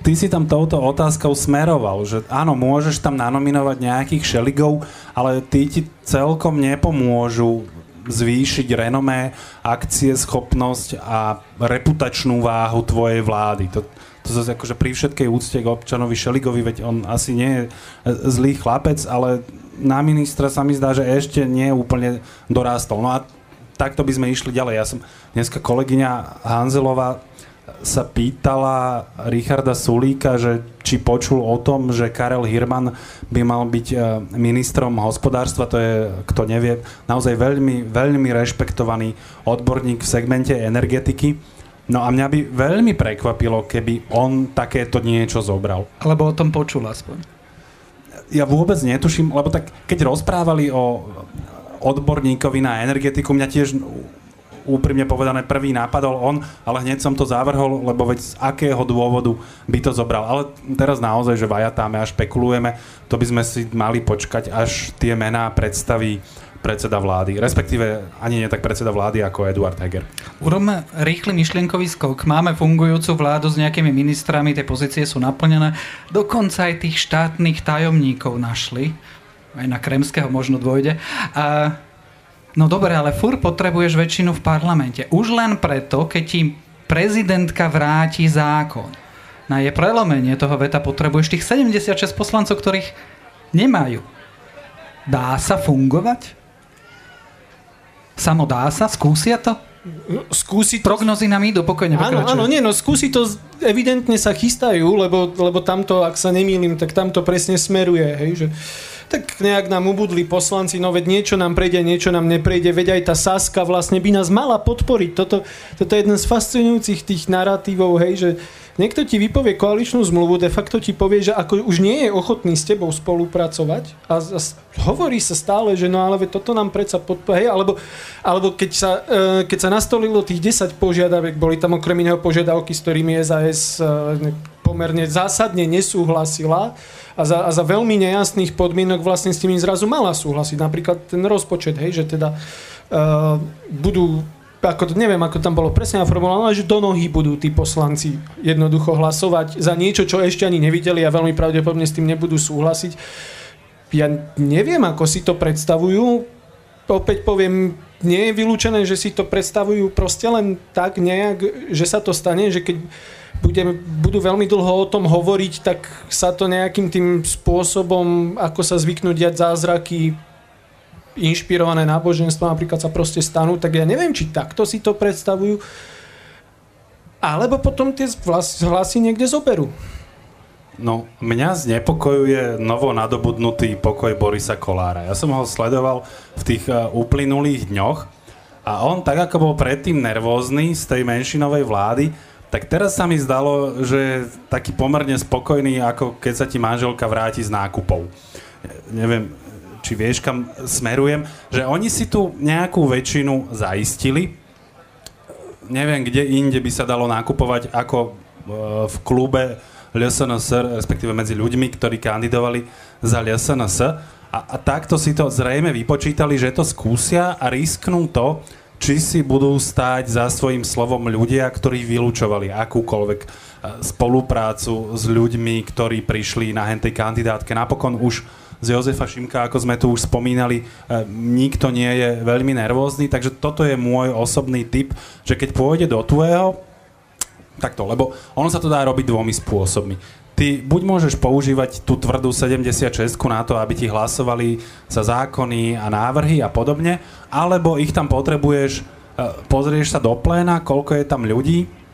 ty si tam touto otázkou smeroval, že áno, môžeš tam nanominovať nejakých šeligov, ale tí ti celkom nepomôžu zvýšiť renomé, akcie, schopnosť a reputačnú váhu tvojej vlády. To, to zase akože pri všetkej úcte k občanovi Šeligovi, veď on asi nie je zlý chlapec, ale na ministra sa mi zdá, že ešte nie úplne dorástol. No a takto by sme išli ďalej. Ja som dneska kolegyňa Hanzelová sa pýtala Richarda Sulíka, že či počul o tom, že Karel Hirman by mal byť e, ministrom hospodárstva, to je, kto nevie, naozaj veľmi, veľmi rešpektovaný odborník v segmente energetiky. No a mňa by veľmi prekvapilo, keby on takéto niečo zobral. Alebo o tom počul aspoň. Ja vôbec netuším, lebo tak keď rozprávali o odborníkovi na energetiku, mňa tiež úprimne povedané prvý nápadol on, ale hneď som to zavrhol, lebo veď z akého dôvodu by to zobral. Ale teraz naozaj, že vajatáme a špekulujeme, to by sme si mali počkať, až tie mená predstaví predseda vlády, respektíve ani nie tak predseda vlády ako Eduard Heger. Urobme rýchly myšlienkový skok. Máme fungujúcu vládu s nejakými ministrami, tie pozície sú naplnené. Dokonca aj tých štátnych tajomníkov našli. Aj na Kremského možno dôjde. A No dobre, ale fur potrebuješ väčšinu v parlamente. Už len preto, keď ti prezidentka vráti zákon. Na je prelomenie toho veta potrebuješ tých 76 poslancov, ktorých nemajú. Dá sa fungovať? Samo dá sa? Skúsia to? skúsi to... Prognozy nám idú, pokojne Áno, áno, nie, no skúsi to, evidentne sa chystajú, lebo, lebo tamto, ak sa nemýlim, tak tamto presne smeruje, hej, že tak nejak nám ubudli poslanci, no veď niečo nám prejde, niečo nám neprejde, veď aj tá Saska vlastne by nás mala podporiť. Toto, toto je jeden z fascinujúcich tých narratívov, hej, že niekto ti vypovie koaličnú zmluvu, de facto ti povie, že ako už nie je ochotný s tebou spolupracovať a, a hovorí sa stále, že no ale toto nám predsa podporuje, alebo, alebo keď, sa, e, keď sa nastolilo tých 10 požiadaviek, boli tam okrem iného požiadavky, s ktorými SAS e, pomerne zásadne nesúhlasila, a za, a za veľmi nejasných podmienok vlastne s tým zrazu mala súhlasiť. Napríklad ten rozpočet, hej, že teda uh, budú ako, neviem, ako tam bolo presne naformulované, že do nohy budú tí poslanci jednoducho hlasovať za niečo, čo ešte ani nevideli a veľmi pravdepodobne s tým nebudú súhlasiť. Ja neviem, ako si to predstavujú. Opäť poviem, nie je vylúčené, že si to predstavujú proste len tak nejak, že sa to stane, že keď budeme, budú veľmi dlho o tom hovoriť, tak sa to nejakým tým spôsobom, ako sa zvyknú diať zázraky, inšpirované náboženstvo napríklad sa proste stanú, tak ja neviem, či takto si to predstavujú, alebo potom tie hlasy niekde zoberú. No, mňa znepokojuje novo nadobudnutý pokoj Borisa Kolára. Ja som ho sledoval v tých uh, uplynulých dňoch a on, tak ako bol predtým nervózny z tej menšinovej vlády, tak teraz sa mi zdalo, že taký pomerne spokojný, ako keď sa ti manželka vráti z nákupov. Neviem, či vieš, kam smerujem, že oni si tu nejakú väčšinu zaistili. Neviem, kde inde by sa dalo nakupovať ako e, v klube LSNS, respektíve medzi ľuďmi, ktorí kandidovali za LSNS. A, a takto si to zrejme vypočítali, že to skúsia a risknú to, či si budú stáť za svojim slovom ľudia, ktorí vylúčovali akúkoľvek e, spoluprácu s ľuďmi, ktorí prišli na hentej kandidátke. Napokon už z Jozefa Šimka, ako sme tu už spomínali, e, nikto nie je veľmi nervózny, takže toto je môj osobný tip, že keď pôjde do tvojho, takto, lebo ono sa to dá robiť dvomi spôsobmi. Ty buď môžeš používať tú tvrdú 76 na to, aby ti hlasovali za zákony a návrhy a podobne, alebo ich tam potrebuješ, e, pozrieš sa do pléna, koľko je tam ľudí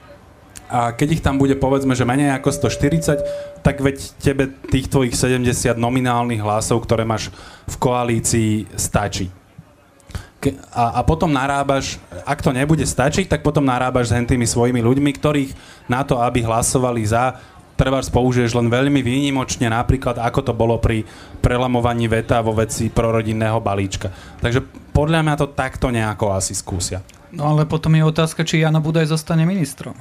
a keď ich tam bude povedzme, že menej ako 140, tak veď tebe tých tvojich 70 nominálnych hlasov, ktoré máš v koalícii, stačí. A, a potom narábaš, ak to nebude stačiť, tak potom narábaš s tými svojimi ľuďmi, ktorých na to, aby hlasovali za, trebárs použiješ len veľmi výnimočne, napríklad ako to bolo pri prelamovaní veta vo veci prorodinného balíčka. Takže podľa mňa to takto nejako asi skúsia. No ale potom je otázka, či Jano Budaj zostane ministrom.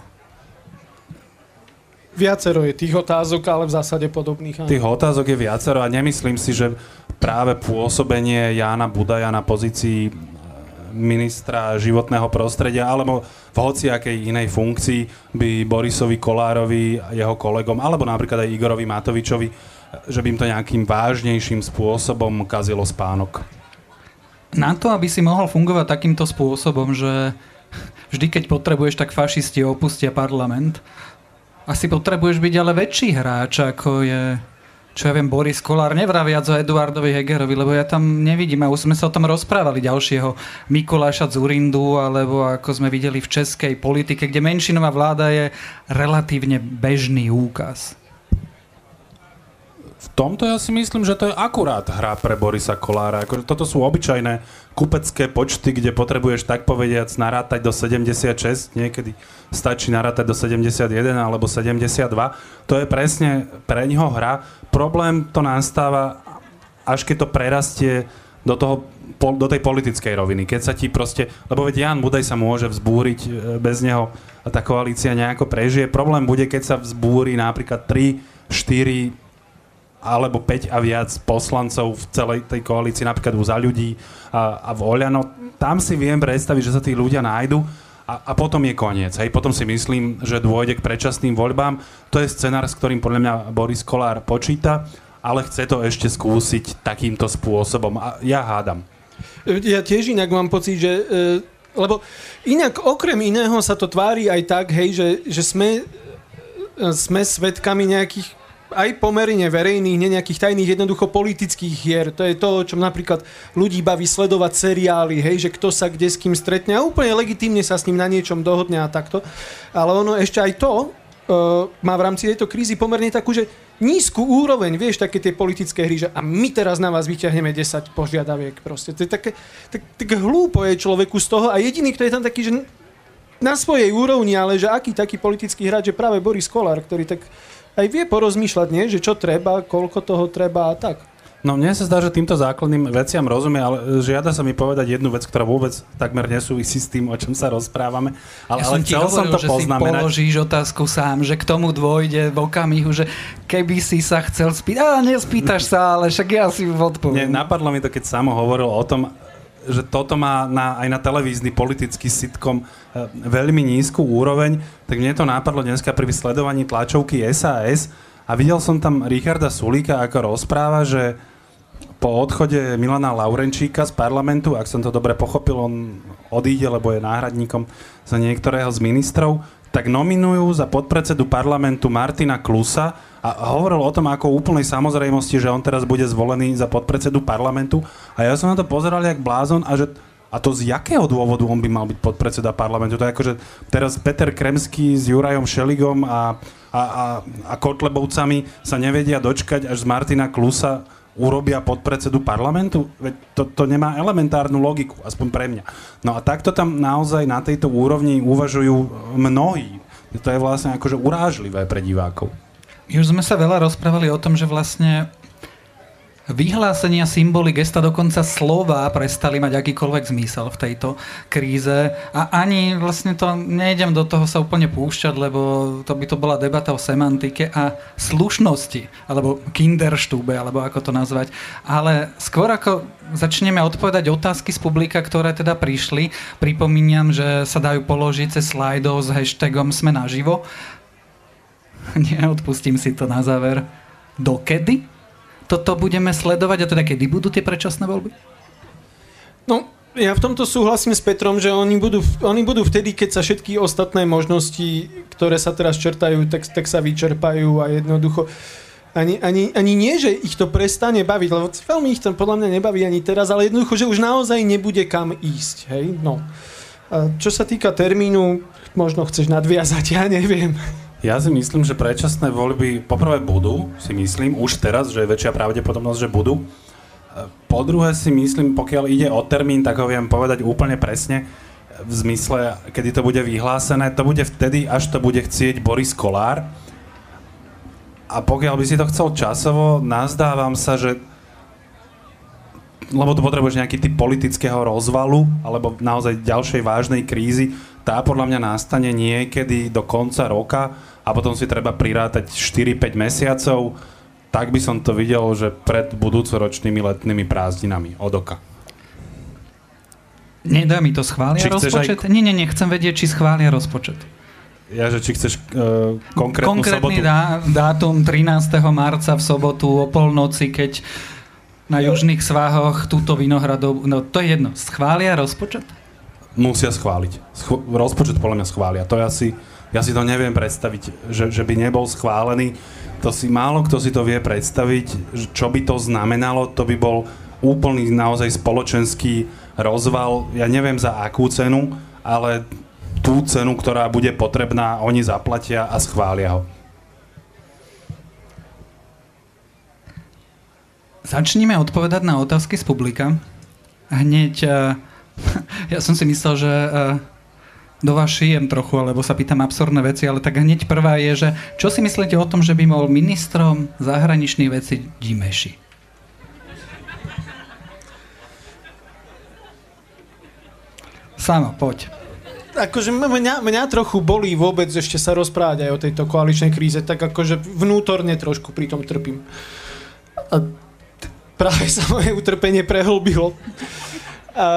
Viacero je tých otázok, ale v zásade podobných. Áno. Tých otázok je viacero a nemyslím si, že práve pôsobenie Jána Budaja na pozícii ministra životného prostredia alebo v hociakej inej funkcii by Borisovi Kolárovi, jeho kolegom, alebo napríklad aj Igorovi Matovičovi, že by im to nejakým vážnejším spôsobom kazilo spánok. Na to, aby si mohol fungovať takýmto spôsobom, že vždy, keď potrebuješ, tak fašisti opustia parlament, asi potrebuješ byť ale väčší hráč, ako je čo ja viem, Boris Kolár nevrá viac o Eduardovi Hegerovi, lebo ja tam nevidím, a už sme sa o tom rozprávali ďalšieho Mikuláša Zurindu, alebo ako sme videli v českej politike, kde menšinová vláda je relatívne bežný úkaz. Tomto ja si myslím, že to je akurát hra pre Borisa Kolára. Akože toto sú obyčajné kupecké počty, kde potrebuješ tak povediac narátať do 76, niekedy stačí narátať do 71 alebo 72. To je presne pre ňoho hra. Problém to nastáva, až keď to prerastie do, toho, do tej politickej roviny. Keď sa ti proste, lebo veď Jan Budaj sa môže vzbúriť, e, bez neho tá koalícia nejako prežije. Problém bude, keď sa vzbúri napríklad 3, 4, alebo 5 a viac poslancov v celej tej koalícii, napríklad u za ľudí a, a v Oľano. Tam si viem predstaviť, že sa tí ľudia nájdu a, a potom je koniec. Hej. Potom si myslím, že dôjde k predčasným voľbám. To je scenár, s ktorým podľa mňa Boris Kolár počíta, ale chce to ešte skúsiť takýmto spôsobom. A ja hádam. Ja tiež inak mám pocit, že... E, lebo inak okrem iného sa to tvári aj tak, hej, že, že sme, e, sme svetkami nejakých aj pomerne verejných, ne nejakých tajných, jednoducho politických hier. To je to, o čom napríklad ľudí baví sledovať seriály, hej, že kto sa kde s kým stretne a úplne legitímne sa s ním na niečom dohodne a takto. Ale ono ešte aj to uh, má v rámci tejto krízy pomerne takú, že nízku úroveň, vieš, také tie politické hry, že a my teraz na vás vyťahneme 10 požiadaviek proste. To je také, tak, tak hlúpo je človeku z toho a jediný, kto je tam taký, že na svojej úrovni, ale že aký taký politický hráč je práve Boris Kolár, ktorý tak aj vie porozmýšľať, nie? že čo treba, koľko toho treba a tak. No mne sa zdá, že týmto základným veciam rozumie, ale žiada sa mi povedať jednu vec, ktorá vôbec takmer nesúvisí s tým, o čom sa rozprávame. Ale, ja ale som chcel hovoril, som to že poznamenať. si položíš otázku sám, že k tomu dôjde v okamihu, že keby si sa chcel spýtať, ale nespýtaš sa, ale však ja si odpoviem. Nie, napadlo mi to, keď Samo hovoril o tom, že toto má na, aj na televízny politický sitcom e, veľmi nízku úroveň, tak mne to nápadlo dneska pri sledovaní tlačovky SAS a videl som tam Richarda Sulíka, ako rozpráva, že po odchode Milana Laurenčíka z parlamentu, ak som to dobre pochopil, on odíde, lebo je náhradníkom za niektorého z ministrov, tak nominujú za podpredsedu parlamentu Martina Klusa, a hovoril o tom ako úplnej samozrejmosti, že on teraz bude zvolený za podpredsedu parlamentu a ja som na to pozeral jak blázon a že a to z jakého dôvodu on by mal byť podpredseda parlamentu? To je ako, že teraz Peter Kremský s Jurajom Šeligom a, a, a, a Kotlebovcami sa nevedia dočkať, až z Martina Klusa urobia podpredsedu parlamentu? Veď to, to nemá elementárnu logiku, aspoň pre mňa. No a takto tam naozaj na tejto úrovni uvažujú mnohí. To je vlastne akože urážlivé pre divákov. Už sme sa veľa rozprávali o tom, že vlastne vyhlásenia, symboly, gesta, dokonca slova prestali mať akýkoľvek zmysel v tejto kríze a ani vlastne to nejdem do toho sa úplne púšťať, lebo to by to bola debata o semantike a slušnosti, alebo kinderštúbe, alebo ako to nazvať. Ale skôr ako začneme odpovedať otázky z publika, ktoré teda prišli, pripomínam, že sa dajú položiť cez slajdov s hashtagom Sme naživo [laughs] neodpustím si to na záver. Dokedy toto budeme sledovať a teda kedy budú tie predčasné voľby? No, ja v tomto súhlasím s Petrom, že oni budú, oni budú vtedy, keď sa všetky ostatné možnosti, ktoré sa teraz čertajú, tak, tak sa vyčerpajú a jednoducho ani, ani, ani nie, že ich to prestane baviť, lebo veľmi ich to podľa mňa nebaví ani teraz, ale jednoducho, že už naozaj nebude kam ísť. Hej? No. A čo sa týka termínu, možno chceš nadviazať, [laughs] ja neviem. Ja si myslím, že predčasné voľby poprvé budú, si myslím, už teraz, že je väčšia pravdepodobnosť, že budú. Po druhé si myslím, pokiaľ ide o termín, tak ho viem povedať úplne presne, v zmysle, kedy to bude vyhlásené, to bude vtedy, až to bude chcieť Boris Kolár. A pokiaľ by si to chcel časovo, nazdávam sa, že lebo tu potrebuješ nejaký typ politického rozvalu alebo naozaj ďalšej vážnej krízy, tá podľa mňa nastane niekedy do konca roka, a potom si treba prirátať 4-5 mesiacov, tak by som to videl, že pred budúcoročnými letnými prázdninami od oka. Nedá mi to schvália či rozpočet? Aj... Nie, nie, nie, chcem vedieť, či schvália rozpočet. Ja, že či chceš uh, konkrétnu Konkrétny sobotu? Dá, dátum 13. marca v sobotu o polnoci, keď na južných svahoch túto vinohradov... No to je jedno. Schvália rozpočet? Musia schváliť. Sch- rozpočet podľa mňa schvália. To je asi Ja si to neviem predstaviť, že, že by nebol schválený. To si málo kto si to vie predstaviť, čo by to znamenalo, to by bol úplný naozaj spoločenský rozval, ja neviem za akú cenu, ale tú cenu, ktorá bude potrebná, oni zaplatia a schvália ho. Začníme odpovedať na otázky z publika. Hneď, eh, [laughs] ja som si myslel, že eh, do vás šijem trochu, alebo sa pýtam absurdné veci, ale tak hneď prvá je, že čo si myslíte o tom, že by bol ministrom zahraničných vecí Dimeši? Sama, poď. Akože mňa, mňa trochu bolí vôbec ešte sa rozprávať aj o tejto koaličnej kríze, tak akože vnútorne trošku pri tom trpím. A práve sa moje utrpenie prehlbilo. A,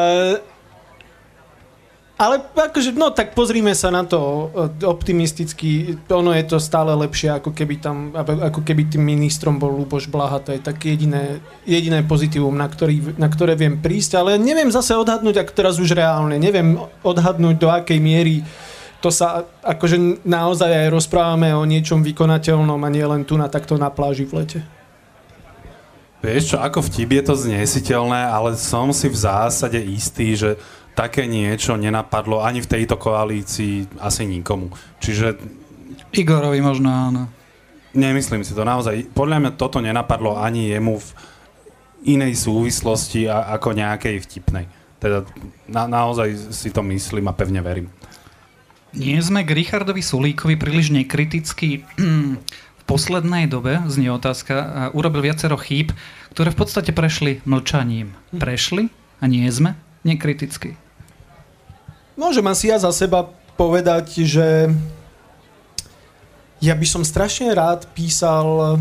ale akože, no tak pozrime sa na to optimisticky. Ono je to stále lepšie, ako keby tam, ako keby tým ministrom bol Luboš Blaha. To je tak jediné, jediné pozitívum, na, ktorý, na ktoré viem prísť. Ale neviem zase odhadnúť, ako teraz už reálne. Neviem odhadnúť, do akej miery to sa akože naozaj aj rozprávame o niečom vykonateľnom a nie len tu na takto na pláži v lete. Vieš čo, ako vtip je to znesiteľné, ale som si v zásade istý, že také niečo nenapadlo ani v tejto koalícii asi nikomu. Čiže... Igorovi možno áno. Nemyslím si to naozaj. Podľa mňa toto nenapadlo ani jemu v inej súvislosti a, ako nejakej vtipnej. Teda na, naozaj si to myslím a pevne verím. Nie sme k Richardovi Sulíkovi príliš nekritickí. [clears throat] Poslednej dobe, znie otázka, urobil viacero chýb, ktoré v podstate prešli mlčaním. Prešli a nie sme nekritickí. Môžem asi ja za seba povedať, že ja by som strašne rád písal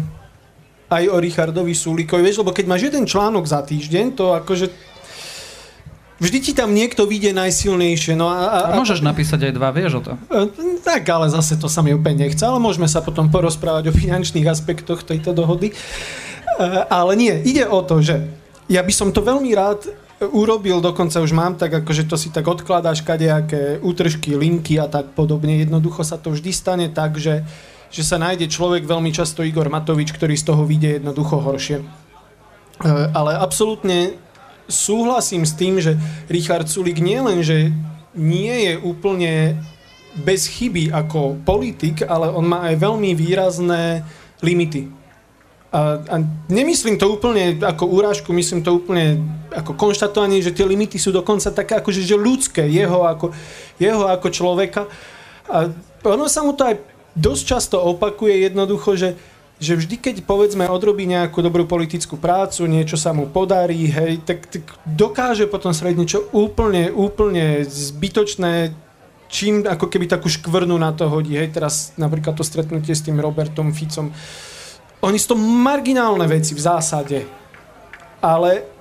aj o Richardovi Sulíkovi, vieš, lebo keď máš jeden článok za týždeň, to akože vždy ti tam niekto vyjde najsilnejšie. No a, a, a môžeš napísať aj dva, vieš o to? E, tak, ale zase to sa mi úplne nechce, ale môžeme sa potom porozprávať o finančných aspektoch tejto dohody. E, ale nie, ide o to, že ja by som to veľmi rád urobil, dokonca už mám tak, akože to si tak odkladáš kadejaké útržky, linky a tak podobne. Jednoducho sa to vždy stane tak, že, že sa nájde človek, veľmi často Igor Matovič, ktorý z toho vyjde jednoducho horšie. E, ale absolútne súhlasím s tým, že Richard Sulik nie len, že nie je úplne bez chyby ako politik, ale on má aj veľmi výrazné limity a, a nemyslím to úplne ako úrážku, myslím to úplne ako konštatovanie, že tie limity sú dokonca také akože že ľudské, jeho ako, jeho ako človeka. A ono sa mu to aj dosť často opakuje jednoducho, že, že vždy, keď povedzme odrobí nejakú dobrú politickú prácu, niečo sa mu podarí, hej, tak, tak dokáže potom srediť niečo úplne, úplne zbytočné, čím ako keby takú škvrnu na to hodí. Hej, teraz napríklad to stretnutie s tým Robertom Ficom oni sú to marginálne veci v zásade, ale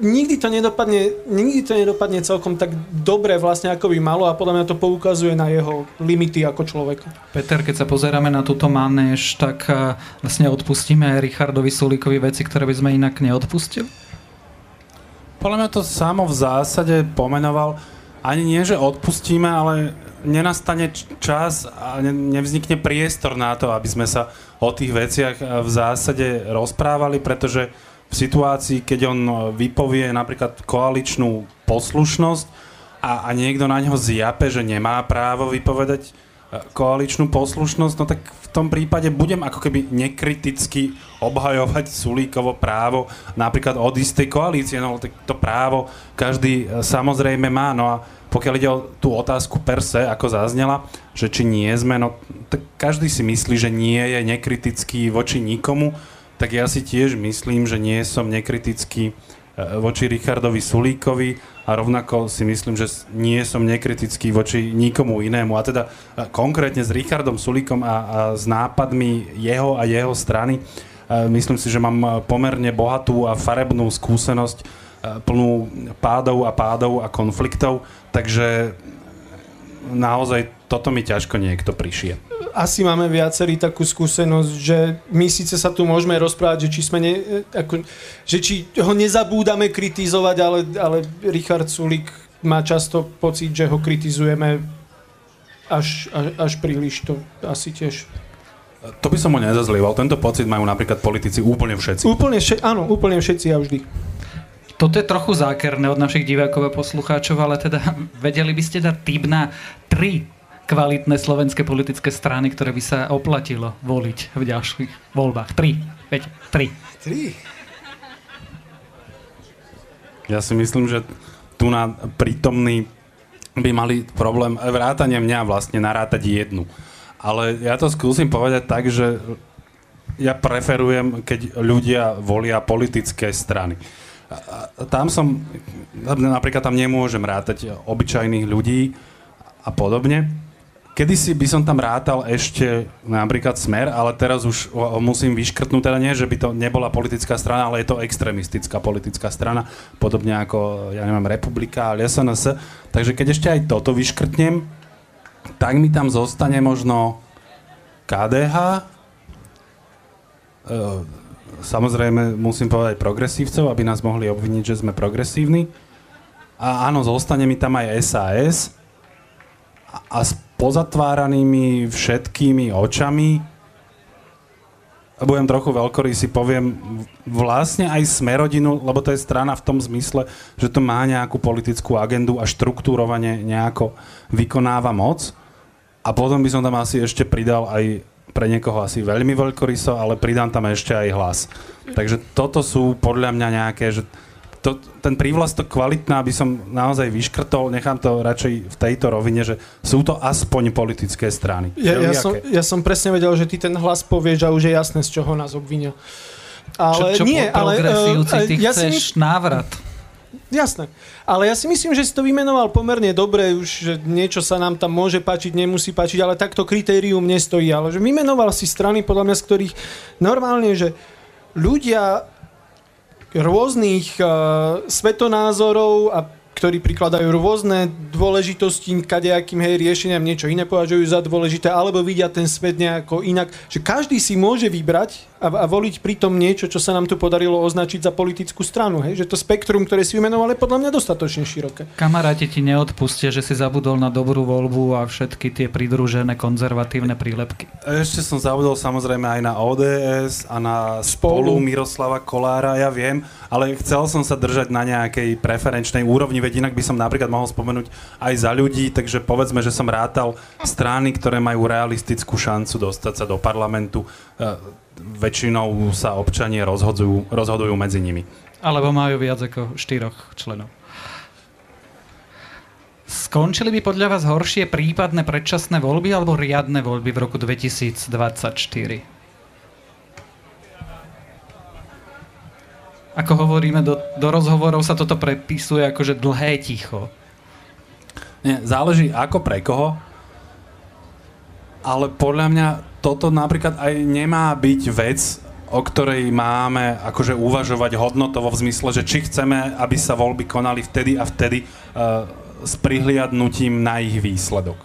nikdy to nedopadne, nikdy to nedopadne celkom tak dobre vlastne, ako by malo a podľa mňa to poukazuje na jeho limity ako človeka. Peter, keď sa pozeráme na túto manéž, tak eh, vlastne odpustíme aj Richardovi Sulíkovi veci, ktoré by sme inak neodpustili? Podľa mňa to samo v zásade pomenoval ani nie, že odpustíme, ale nenastane čas a nevznikne priestor na to, aby sme sa o tých veciach eh, v zásade rozprávali, pretože v situácii, keď on vypovie napríklad koaličnú poslušnosť a, a niekto na neho zjape, že nemá právo vypovedať eh, koaličnú poslušnosť, no tak v tom prípade budem ako keby nekriticky obhajovať Sulíkovo právo napríklad od istej koalície, no tak to právo každý eh, samozrejme má, no a pokiaľ ide o tú otázku per se, ako zaznela, že či nie sme, no tak každý si myslí, že nie je nekritický voči nikomu, tak ja si tiež myslím, že nie som nekritický e, voči Richardovi Sulíkovi a rovnako si myslím, že nie som nekritický voči nikomu inému. A teda e, konkrétne s Richardom Sulíkom a, a s nápadmi jeho a jeho strany, e, myslím si, že mám pomerne bohatú a farebnú skúsenosť plnú pádov a pádov a konfliktov Takže naozaj toto mi ťažko niekto prišie. Asi máme viacerí takú skúsenosť, že my síce sa tu môžeme rozprávať, že či, sme ne, ako, že či ho nezabúdame kritizovať, ale, ale Richard Sulik má často pocit, že ho kritizujeme až, až, až príliš. To asi tiež to by som ho nezazlieval. Tento pocit majú napríklad politici úplne všetci. Úplne všetci, áno, úplne všetci a vždy. Toto je trochu zákerné od našich divákov a poslucháčov, ale teda vedeli by ste dať tip na tri kvalitné slovenské politické strany, ktoré by sa oplatilo voliť v ďalších voľbách. Tri. Veď, tri. Tri. Ja si myslím, že tu na prítomný by mali problém vrátane mňa vlastne narátať jednu. Ale ja to skúsim povedať tak, že ja preferujem, keď ľudia volia politické strany. Tam som, napríklad tam nemôžem rátať obyčajných ľudí a podobne. Kedysi by som tam rátal ešte napríklad Smer, ale teraz už musím vyškrtnúť, teda nie, že by to nebola politická strana, ale je to extremistická politická strana, podobne ako, ja neviem, Republika a SNS. Takže keď ešte aj toto vyškrtnem, tak mi tam zostane možno KDH, e, samozrejme musím povedať progresívcov, aby nás mohli obviniť, že sme progresívni. A áno, zostane mi tam aj SAS. A s pozatváranými všetkými očami budem trochu si poviem vlastne aj Smerodinu, lebo to je strana v tom zmysle, že to má nejakú politickú agendu a štruktúrovanie nejako vykonáva moc. A potom by som tam asi ešte pridal aj pre niekoho asi veľmi veľkoryso, ale pridám tam ešte aj hlas. Takže toto sú podľa mňa nejaké, že to, ten prívlastok kvalitná by som naozaj vyškrtol, nechám to radšej v tejto rovine, že sú to aspoň politické strany. Ja, ja, som, ja som presne vedel, že ty ten hlas povieš a už je jasné, z čoho nás obvinia. Ale čo, čo nie, ale... Uh, ty ja chceš si... návrat. Jasné. Ale ja si myslím, že si to vymenoval pomerne dobre, už že niečo sa nám tam môže páčiť, nemusí páčiť, ale takto kritérium nestojí. Ale že vymenoval si strany, podľa mňa, z ktorých normálne, že ľudia rôznych uh, svetonázorov a ktorí prikladajú rôzne dôležitosti kadejakým hej, riešeniam niečo iné považujú za dôležité, alebo vidia ten svet nejako inak. Že každý si môže vybrať a, a voliť pritom niečo, čo sa nám tu podarilo označiť za politickú stranu. Hej? Že to spektrum, ktoré si vymenoval, je podľa mňa dostatočne široké. Kamaráti ti neodpustia, že si zabudol na dobrú voľbu a všetky tie pridružené konzervatívne prílepky. Ešte som zabudol samozrejme aj na ODS a na spolu, spolu Miroslava Kolára, ja viem, ale chcel som sa držať na nejakej preferenčnej úrovni, veď inak by som napríklad mohol spomenúť aj za ľudí, takže povedzme, že som rátal strany, ktoré majú realistickú šancu dostať sa do parlamentu e, väčšinou sa občania rozhodujú, rozhodujú medzi nimi. Alebo majú viac ako štyroch členov. Skončili by podľa vás horšie prípadné predčasné voľby alebo riadne voľby v roku 2024? Ako hovoríme, do, do rozhovorov sa toto prepisuje ako že dlhé ticho. Nie, záleží ako pre koho, ale podľa mňa toto napríklad aj nemá byť vec, o ktorej máme akože uvažovať hodnotovo v zmysle, že či chceme, aby sa voľby konali vtedy a vtedy uh, s prihliadnutím na ich výsledok.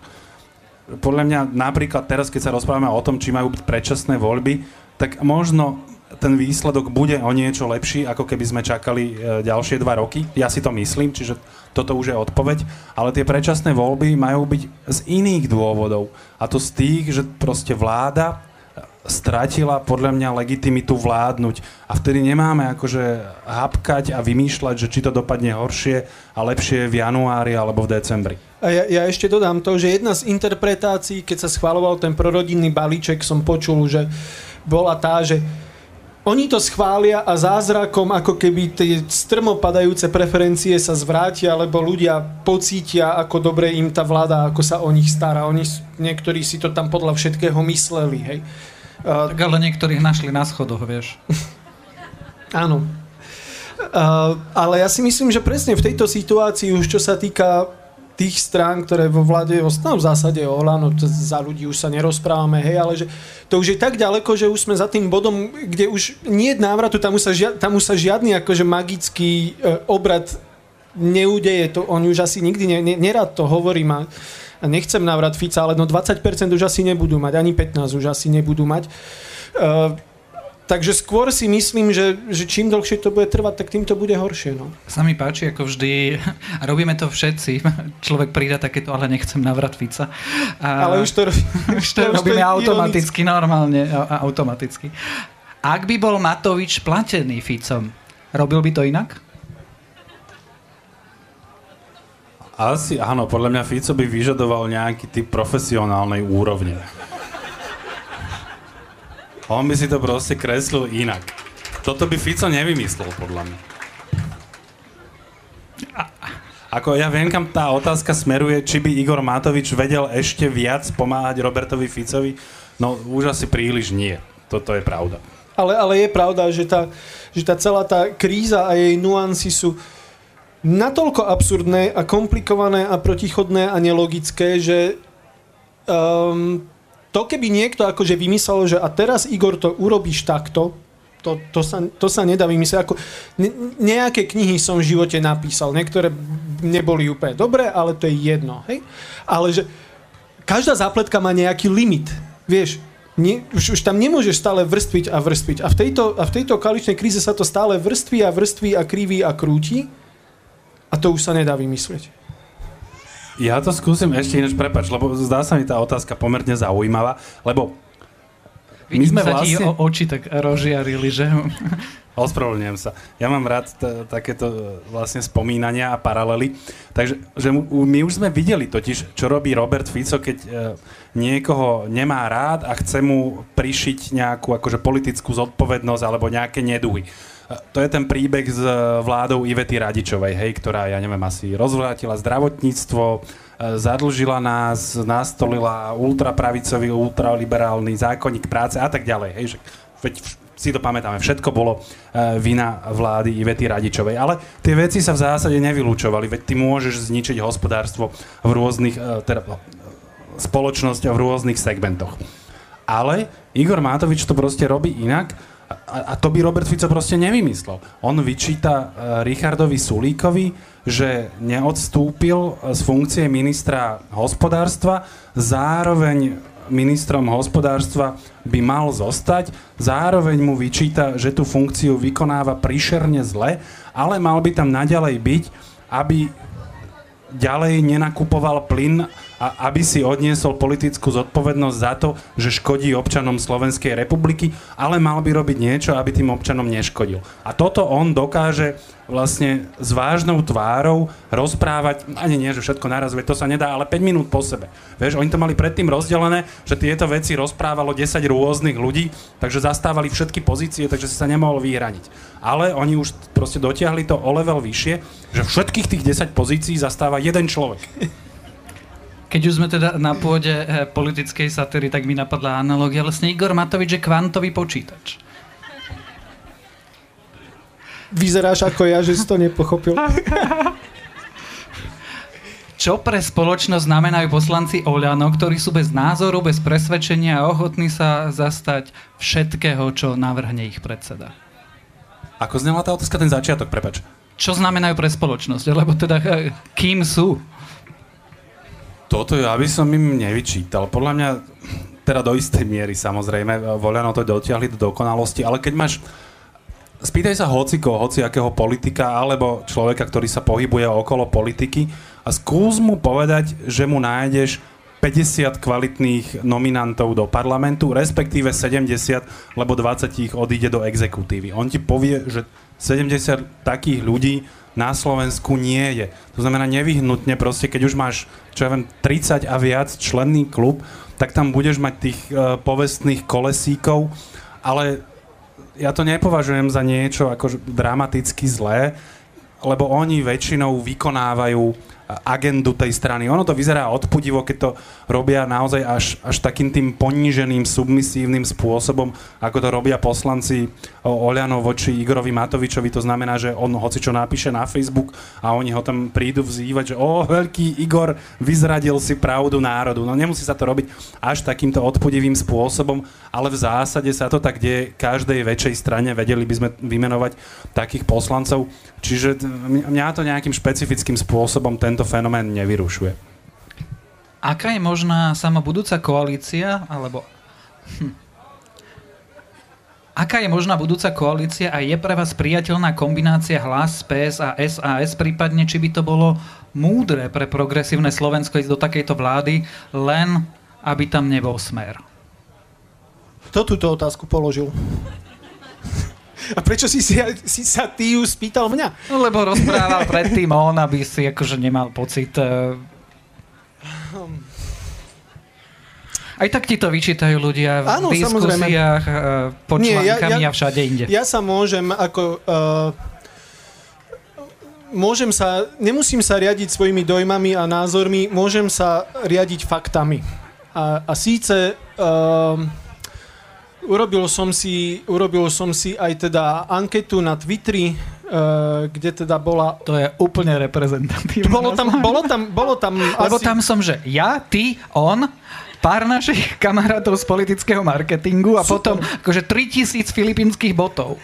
Podľa mňa napríklad teraz, keď sa rozprávame o tom, či majú byť predčasné voľby, tak možno ten výsledok bude o niečo lepší, ako keby sme čakali uh, ďalšie dva roky. Ja si to myslím, čiže toto už je odpoveď, ale tie predčasné voľby majú byť z iných dôvodov. A to z tých, že proste vláda stratila podľa mňa legitimitu vládnuť. A vtedy nemáme akože hapkať a vymýšľať, že či to dopadne horšie a lepšie v januári alebo v decembri. A ja, ja ešte dodám to, že jedna z interpretácií, keď sa schváloval ten prorodinný balíček, som počul, že bola tá, že oni to schvália a zázrakom ako keby tie strmopadajúce preferencie sa zvrátia, lebo ľudia pocítia, ako dobre im tá vláda, ako sa o nich stará. Oni, niektorí si to tam podľa všetkého mysleli, hej. Tak ale niektorých našli na schodoch, vieš. [laughs] Áno. Uh, ale ja si myslím, že presne v tejto situácii už čo sa týka tých strán, ktoré vo vláde, no v zásade Olano, za ľudí už sa nerozprávame, hej, ale že to už je tak ďaleko, že už sme za tým bodom, kde už nie je návratu, tam už sa, žia, tam už sa žiadny akože magický e, obrad neudeje, to on už asi nikdy, ne, ne, nerad to hovorím a nechcem návrat Fica, ale no 20% už asi nebudú mať, ani 15 už asi nebudú mať. E, Takže skôr si myslím, že, že čím dlhšie to bude trvať, tak tým to bude horšie. No. Sa mi páči, ako vždy, a robíme to všetci, človek prída takéto, ale nechcem navrat Fica. A, ale už to, [laughs] už to už robíme to automaticky, ironicky. normálne, a, automaticky. Ak by bol Matovič platený Ficom, robil by to inak? Asi áno, podľa mňa Fico by vyžadoval nejaký typ profesionálnej úrovne. On by si to proste kreslil inak. Toto by Fico nevymyslel, podľa mňa. Ako ja viem, kam tá otázka smeruje, či by Igor Matovič vedel ešte viac pomáhať Robertovi Ficovi, no už asi príliš nie. Toto je pravda. Ale, ale je pravda, že tá, že tá celá tá kríza a jej nuancy sú natoľko absurdné a komplikované a protichodné a nelogické, že um, to keby niekto akože vymyslel, že a teraz Igor to urobíš takto, to, to, sa, to sa nedá vymyslieť. Ako, ne, nejaké knihy som v živote napísal, niektoré neboli úplne dobré, ale to je jedno. Hej? Ale že každá zápletka má nejaký limit. Vieš, nie, už, už tam nemôžeš stále vrstviť a vrstviť. A v tejto, a v tejto kaličnej kríze sa to stále vrství a vrství a kriví a krúti. A to už sa nedá vymyslieť. Ja to skúsim ešte ináč, prepač, lebo zdá sa mi tá otázka pomerne zaujímavá, lebo my sme sa vlastne... ti o oči tak rozžiarili, že? [laughs] Ospravedlňujem sa. Ja mám rád t- takéto e, vlastne spomínania a paralely. Takže že my už sme videli totiž, čo robí Robert Fico, keď e, niekoho nemá rád a chce mu prišiť nejakú akože politickú zodpovednosť alebo nejaké neduhy. To je ten príbeh s e, vládou Ivety Radičovej, hej, ktorá, ja neviem, asi rozvrátila zdravotníctvo, e, zadlžila nás, nastolila ultrapravicový, ultraliberálny zákonník práce a tak ďalej. Hej, že, veď si to pamätáme, všetko bolo uh, vina vlády Ivety Radičovej. Ale tie veci sa v zásade nevylúčovali, veď ty môžeš zničiť hospodárstvo v rôznych, teda spoločnosť v rôznych segmentoch. Ale Igor Mátovič to proste robí inak a, a to by Robert Fico proste nevymyslel. On vyčíta uh, Richardovi Sulíkovi, že neodstúpil z funkcie ministra hospodárstva, zároveň ministrom hospodárstva by mal zostať, zároveň mu vyčíta, že tú funkciu vykonáva príšerne zle, ale mal by tam naďalej byť, aby ďalej nenakupoval plyn a aby si odniesol politickú zodpovednosť za to, že škodí občanom Slovenskej republiky, ale mal by robiť niečo, aby tým občanom neškodil. A toto on dokáže vlastne s vážnou tvárou rozprávať, ani nie, že všetko naraz, veď to sa nedá, ale 5 minút po sebe. Vieš, oni to mali predtým rozdelené, že tieto veci rozprávalo 10 rôznych ľudí, takže zastávali všetky pozície, takže si sa nemohol vyhraniť. Ale oni už proste dotiahli to o level vyššie, že všetkých tých 10 pozícií zastáva jeden človek. Keď už sme teda na pôde eh, politickej satíry, tak mi napadla analogia. Vlastne Igor Matovič je kvantový počítač. Vyzeráš ako ja, že si to nepochopil. [laughs] Čo pre spoločnosť znamenajú poslanci Oľano, ktorí sú bez názoru, bez presvedčenia a ochotní sa zastať všetkého, čo navrhne ich predseda? Ako znela tá otázka ten začiatok, prepač? Čo znamenajú pre spoločnosť? Lebo teda eh, kým sú? Toto ja by som im nevyčítal. Podľa mňa, teda do istej miery samozrejme, Voľano to dotiahli do dokonalosti, ale keď máš Spýtaj sa hociko, hoci akého politika alebo človeka, ktorý sa pohybuje okolo politiky a skús mu povedať, že mu nájdeš 50 kvalitných nominantov do parlamentu, respektíve 70, lebo 20 ich odíde do exekutívy. On ti povie, že 70 takých ľudí na Slovensku nie je. To znamená nevyhnutne proste, keď už máš, čo ja viem, 30 a viac členný klub, tak tam budeš mať tých uh, povestných kolesíkov, ale ja to nepovažujem za niečo ako dramaticky zlé, lebo oni väčšinou vykonávajú agendu tej strany. Ono to vyzerá odpudivo, keď to robia naozaj až, až takým tým poníženým, submisívnym spôsobom, ako to robia poslanci Oľano voči Igorovi Matovičovi. To znamená, že on hoci čo napíše na Facebook a oni ho tam prídu vzývať, že o, veľký Igor, vyzradil si pravdu národu. No nemusí sa to robiť až takýmto odpudivým spôsobom, ale v zásade sa to tak deje každej väčšej strane. Vedeli by sme vymenovať takých poslancov. Čiže mňa to nejakým špecifickým spôsobom ten tento fenomén nevyrušuje. Aká je možná sama budúca koalícia, alebo... Hm. Aká je možná budúca koalícia a je pre vás priateľná kombinácia hlas PS a SAS, prípadne či by to bolo múdre pre progresívne Slovensko ísť do takejto vlády, len aby tam nebol smer? Kto túto otázku položil? A prečo si, si, si sa ty ju spýtal mňa? No, lebo rozprával predtým on, aby si akože nemal pocit uh, Aj tak ti to vyčítajú ľudia v Áno, diskusiách, samozrejme. pod článkami ja, ja, a všade inde. Ja sa môžem ako... Uh, môžem sa, nemusím sa riadiť svojimi dojmami a názormi, môžem sa riadiť faktami. A, a síce uh, urobil, som si, urobil som si aj teda anketu na Twitteri, uh, kde teda bola... To je úplne reprezentatívne. Bolo tam, bolo tam, bolo [laughs] tam Lebo asi... tam som, že ja, ty, on pár našich [laughs] kamarátov z politického marketingu a Super. potom akože 3000 filipínskych botov.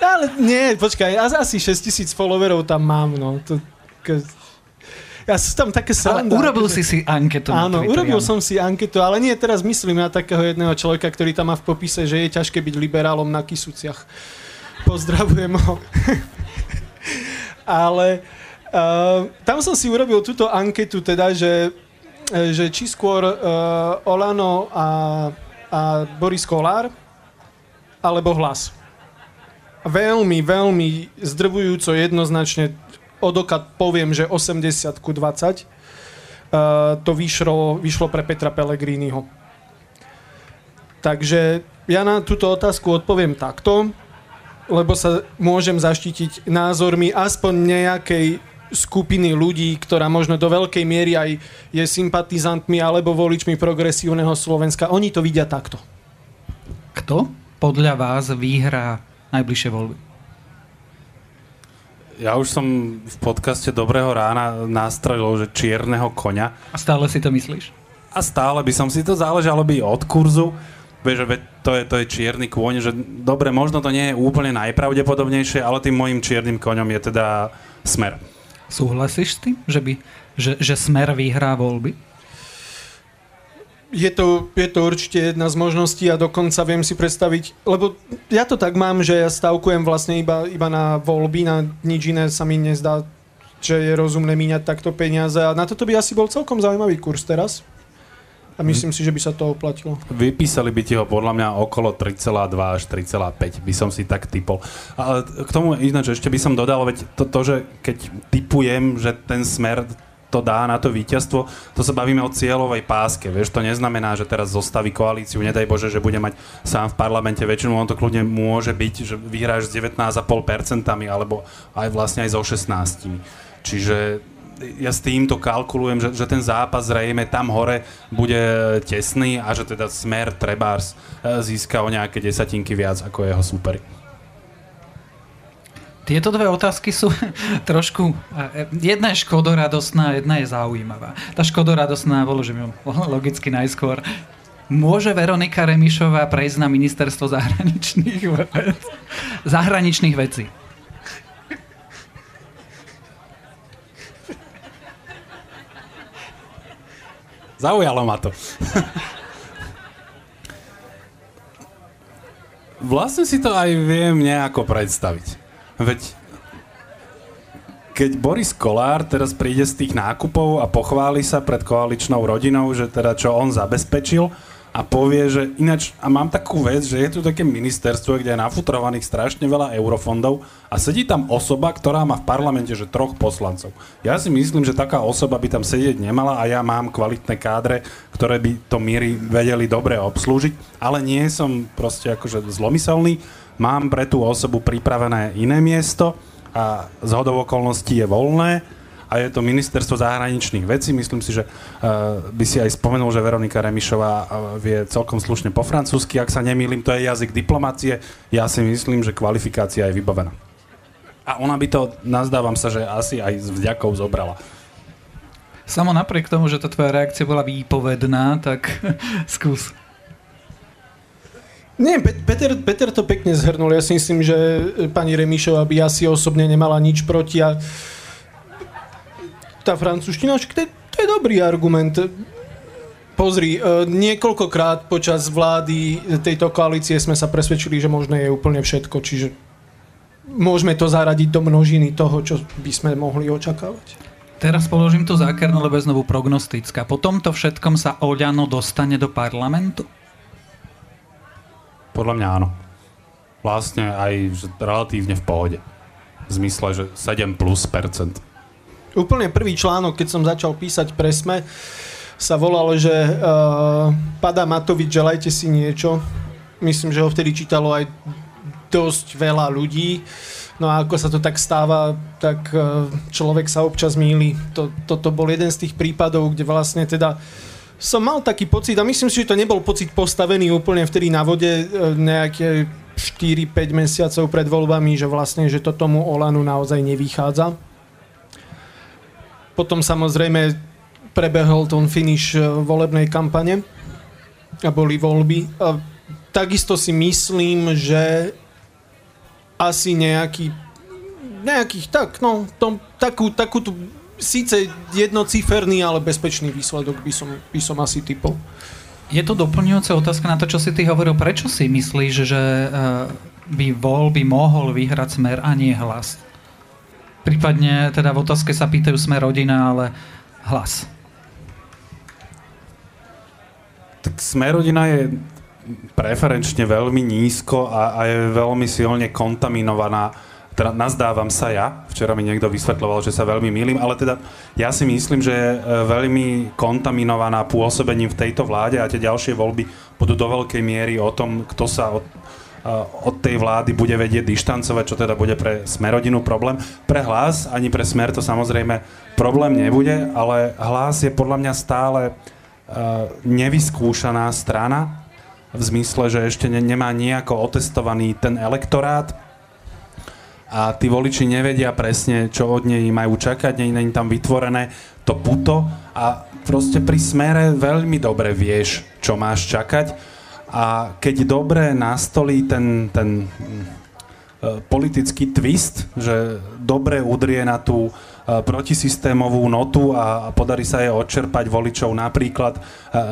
Ale nie, počkaj, asi 6000 followerov tam mám, no. To, ke, ja som tam také sranda. Ale urobil si si anketu. Áno, urobil som si anketu, ale nie, teraz myslím na takého jedného človeka, ktorý tam má v popise, že je ťažké byť liberálom na Kisuciach. Pozdravujem ho. [laughs] ale uh, tam som si urobil túto anketu, teda, že E, že či skôr uh, Olano a, a Boris Kolár, alebo hlas. Veľmi, veľmi zdrvujúco jednoznačne odokat poviem, že 80 ku 20 uh, e, to vyšlo, vyšlo pre Petra Pellegriniho. Takže ja na túto otázku odpoviem takto, lebo sa môžem zaštitiť názormi aspoň nejakej skupiny ľudí, ktorá možno do veľkej miery aj je sympatizantmi alebo voličmi progresívneho Slovenska. Oni to vidia takto. Kto podľa vás vyhrá najbližšie voľby? Ja už som v podcaste Dobrého rána nastrojil, že čierneho koňa. A stále si to myslíš? A stále by som si to záležalo by od kurzu. Vieš, že to je, to je čierny kôň, že dobre, možno to nie je úplne najpravdepodobnejšie, ale tým môjim čiernym koňom je teda smer. Súhlasíš s tým, že, by, že, že Smer vyhrá voľby? Je to, je to určite jedna z možností a dokonca viem si predstaviť, lebo ja to tak mám, že ja stavkujem vlastne iba, iba na voľby, na nič iné sa mi nezdá, že je rozumné míňať takto peniaze a na toto by asi bol celkom zaujímavý kurz teraz. A myslím si, že by sa to oplatilo. Vypísali by ti ho podľa mňa okolo 3,2 až 3,5, by som si tak typol. Ale k tomu ináč ešte by som dodal, veď to, to, že keď typujem, že ten smer to dá na to víťazstvo, to sa bavíme o cieľovej páske. Vieš, to neznamená, že teraz zostaví koalíciu, nedaj Bože, že bude mať sám v parlamente väčšinu, on to kľudne môže byť, že vyhráš s 19,5% alebo aj vlastne aj so 16. Čiže ja s týmto kalkulujem, že, že ten zápas zrejme tam hore bude tesný a že teda smer Trebárs e, získa o nejaké desatinky viac ako jeho súperi. Tieto dve otázky sú [laughs] trošku... E, jedna je škodoradosná, jedna je zaujímavá. Tá škodoradosná, položím ju [laughs] logicky najskôr. Môže Veronika Remišová prejsť na ministerstvo zahraničných, [laughs] zahraničných vecí? Zaujalo ma to. vlastne si to aj viem nejako predstaviť. Veď keď Boris Kolár teraz príde z tých nákupov a pochváli sa pred koaličnou rodinou, že teda čo on zabezpečil, a povie, že ináč, a mám takú vec, že je tu také ministerstvo, kde je nafutrovaných strašne veľa eurofondov a sedí tam osoba, ktorá má v parlamente že troch poslancov. Ja si myslím, že taká osoba by tam sedieť nemala a ja mám kvalitné kádre, ktoré by to míry vedeli dobre obslúžiť, ale nie som proste akože zlomyselný. Mám pre tú osobu pripravené iné miesto a z hodov okolností je voľné a je to ministerstvo zahraničných vecí. Myslím si, že uh, by si aj spomenul, že Veronika Remišová uh, vie celkom slušne po francúzsky, ak sa nemýlim, to je jazyk diplomácie. Ja si myslím, že kvalifikácia je vybavená. A ona by to, nazdávam sa, že asi aj s vďakou zobrala. Samo napriek tomu, že tá tvoja reakcia bola výpovedná, tak [laughs] skús. Nie, Peter, Peter to pekne zhrnul. Ja si myslím, že pani Remišová by asi osobne nemala nič proti a tá francúzština, to to je dobrý argument. Pozri, e, niekoľkokrát počas vlády tejto koalície sme sa presvedčili, že možné je úplne všetko, čiže môžeme to zaradiť do množiny toho, čo by sme mohli očakávať. Teraz položím tu zákerno, lebo je znovu prognostická. Po tomto všetkom sa Oľano dostane do parlamentu? Podľa mňa áno. Vlastne aj že relatívne v pohode. V zmysle, že 7 plus percent. Úplne prvý článok, keď som začal písať pre SME, sa volalo, že uh, Pada Matovič, želajte si niečo. Myslím, že ho vtedy čítalo aj dosť veľa ľudí. No a ako sa to tak stáva, tak uh, človek sa občas míli. To, toto bol jeden z tých prípadov, kde vlastne teda som mal taký pocit, a myslím si, že to nebol pocit postavený úplne vtedy na vode uh, nejaké 4-5 mesiacov pred voľbami, že vlastne, že to tomu Olanu naozaj nevychádza. Potom samozrejme prebehol ten finish e, volebnej kampane a boli voľby. A takisto si myslím, že asi nejaký nejakých, tak, no, tom, takú, takú tu, síce jednociferný, ale bezpečný výsledok by som, by som asi typol. Je to doplňujúca otázka na to, čo si ty hovoril. Prečo si myslíš, že e, by by mohol vyhrať smer a nie hlas? Prípadne teda v otázke sa pýtajú smer rodina, ale hlas. Tak Smerodina je preferenčne veľmi nízko a, a je veľmi silne kontaminovaná teda nazdávam sa ja, včera mi niekto vysvetľoval, že sa veľmi milím, ale teda ja si myslím, že je e, veľmi kontaminovaná pôsobením v tejto vláde a tie ďalšie voľby budú do veľkej miery o tom, kto sa od, e, od tej vlády bude vedieť dištancovať, čo teda bude pre Smerodinu problém. Pre hlas ani pre Smer to samozrejme problém nebude, ale hlas je podľa mňa stále Eh, nevyskúšaná strana, v zmysle, že ešte ne, nemá nejako otestovaný ten elektorát a tí voliči nevedia presne, čo od nej majú čakať, nie je tam vytvorené to puto. A proste pri smere veľmi dobre vieš, čo máš čakať. A keď dobre nastolí ten, ten eh, politický twist, že dobre udrie na tú protisystémovú notu a podarí sa jej odčerpať voličov napríklad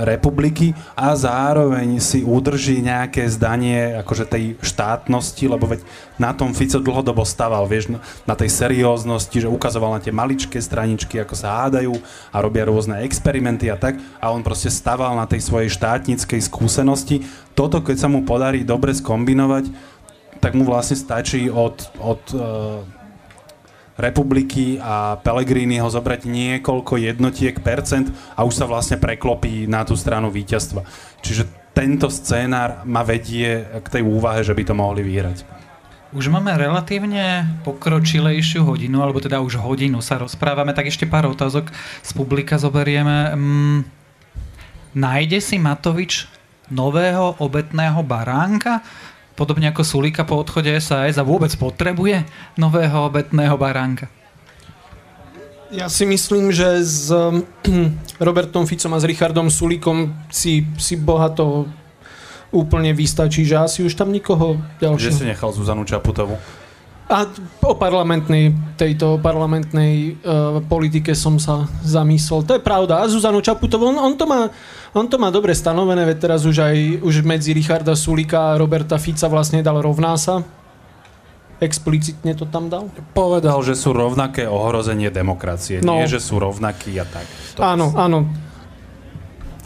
republiky a zároveň si udrží nejaké zdanie akože tej štátnosti, lebo veď na tom Fico dlhodobo staval, vieš, na tej serióznosti, že ukazoval na tie maličké straničky, ako sa hádajú a robia rôzne experimenty a tak a on proste staval na tej svojej štátnickej skúsenosti. Toto, keď sa mu podarí dobre skombinovať, tak mu vlastne stačí od, od uh, republiky a Pellegrini ho zobrať niekoľko jednotiek percent a už sa vlastne preklopí na tú stranu víťazstva. Čiže tento scénár ma vedie k tej úvahe, že by to mohli vyhrať. Už máme relatívne pokročilejšiu hodinu, alebo teda už hodinu sa rozprávame, tak ešte pár otázok z publika zoberieme. Mm, nájde si Matovič nového obetného baránka? Podobne ako Sulika po odchode SAS a vôbec potrebuje nového obetného baránka? Ja si myslím, že s [clears throat] Robertom Ficom a s Richardom Sulikom si, si bohato úplne vystačí, že asi už tam nikoho ďalšieho... Že si nechal Zuzanu Čaputovú? A o parlamentnej, tejto parlamentnej uh, politike som sa zamyslel. To je pravda. A Zuzanu Čaputovú, on, on, to má, on to má dobre stanovené, veď teraz už aj už medzi Richarda Sulika a Roberta Fica vlastne dal rovná sa. Explicitne to tam dal? Povedal, že sú rovnaké ohrozenie demokracie. No. Nie, že sú rovnakí a tak. To áno, áno.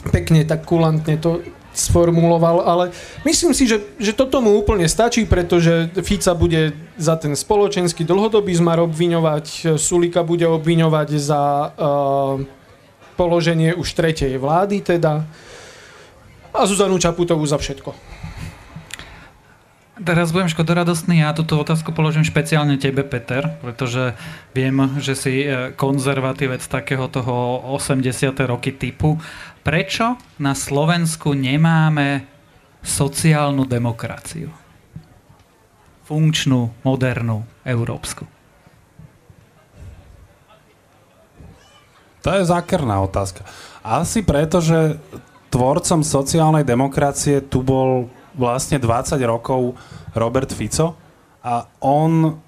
Pekne, tak kulantne to sformuloval, ale myslím si, že, že toto mu úplne stačí, pretože Fica bude za ten spoločenský dlhodobý zmar obviňovať, Sulika bude obviňovať za uh, položenie už tretej vlády teda a Zuzanu Čaputovú za všetko. Teraz budem škodoradostný, ja túto otázku položím špeciálne tebe, Peter, pretože viem, že si e, konzervatívec takého toho 80. roky typu. Prečo na Slovensku nemáme sociálnu demokraciu? Funkčnú, modernú, európsku. To je zákerná otázka. Asi preto, že tvorcom sociálnej demokracie tu bol vlastne 20 rokov Robert Fico a on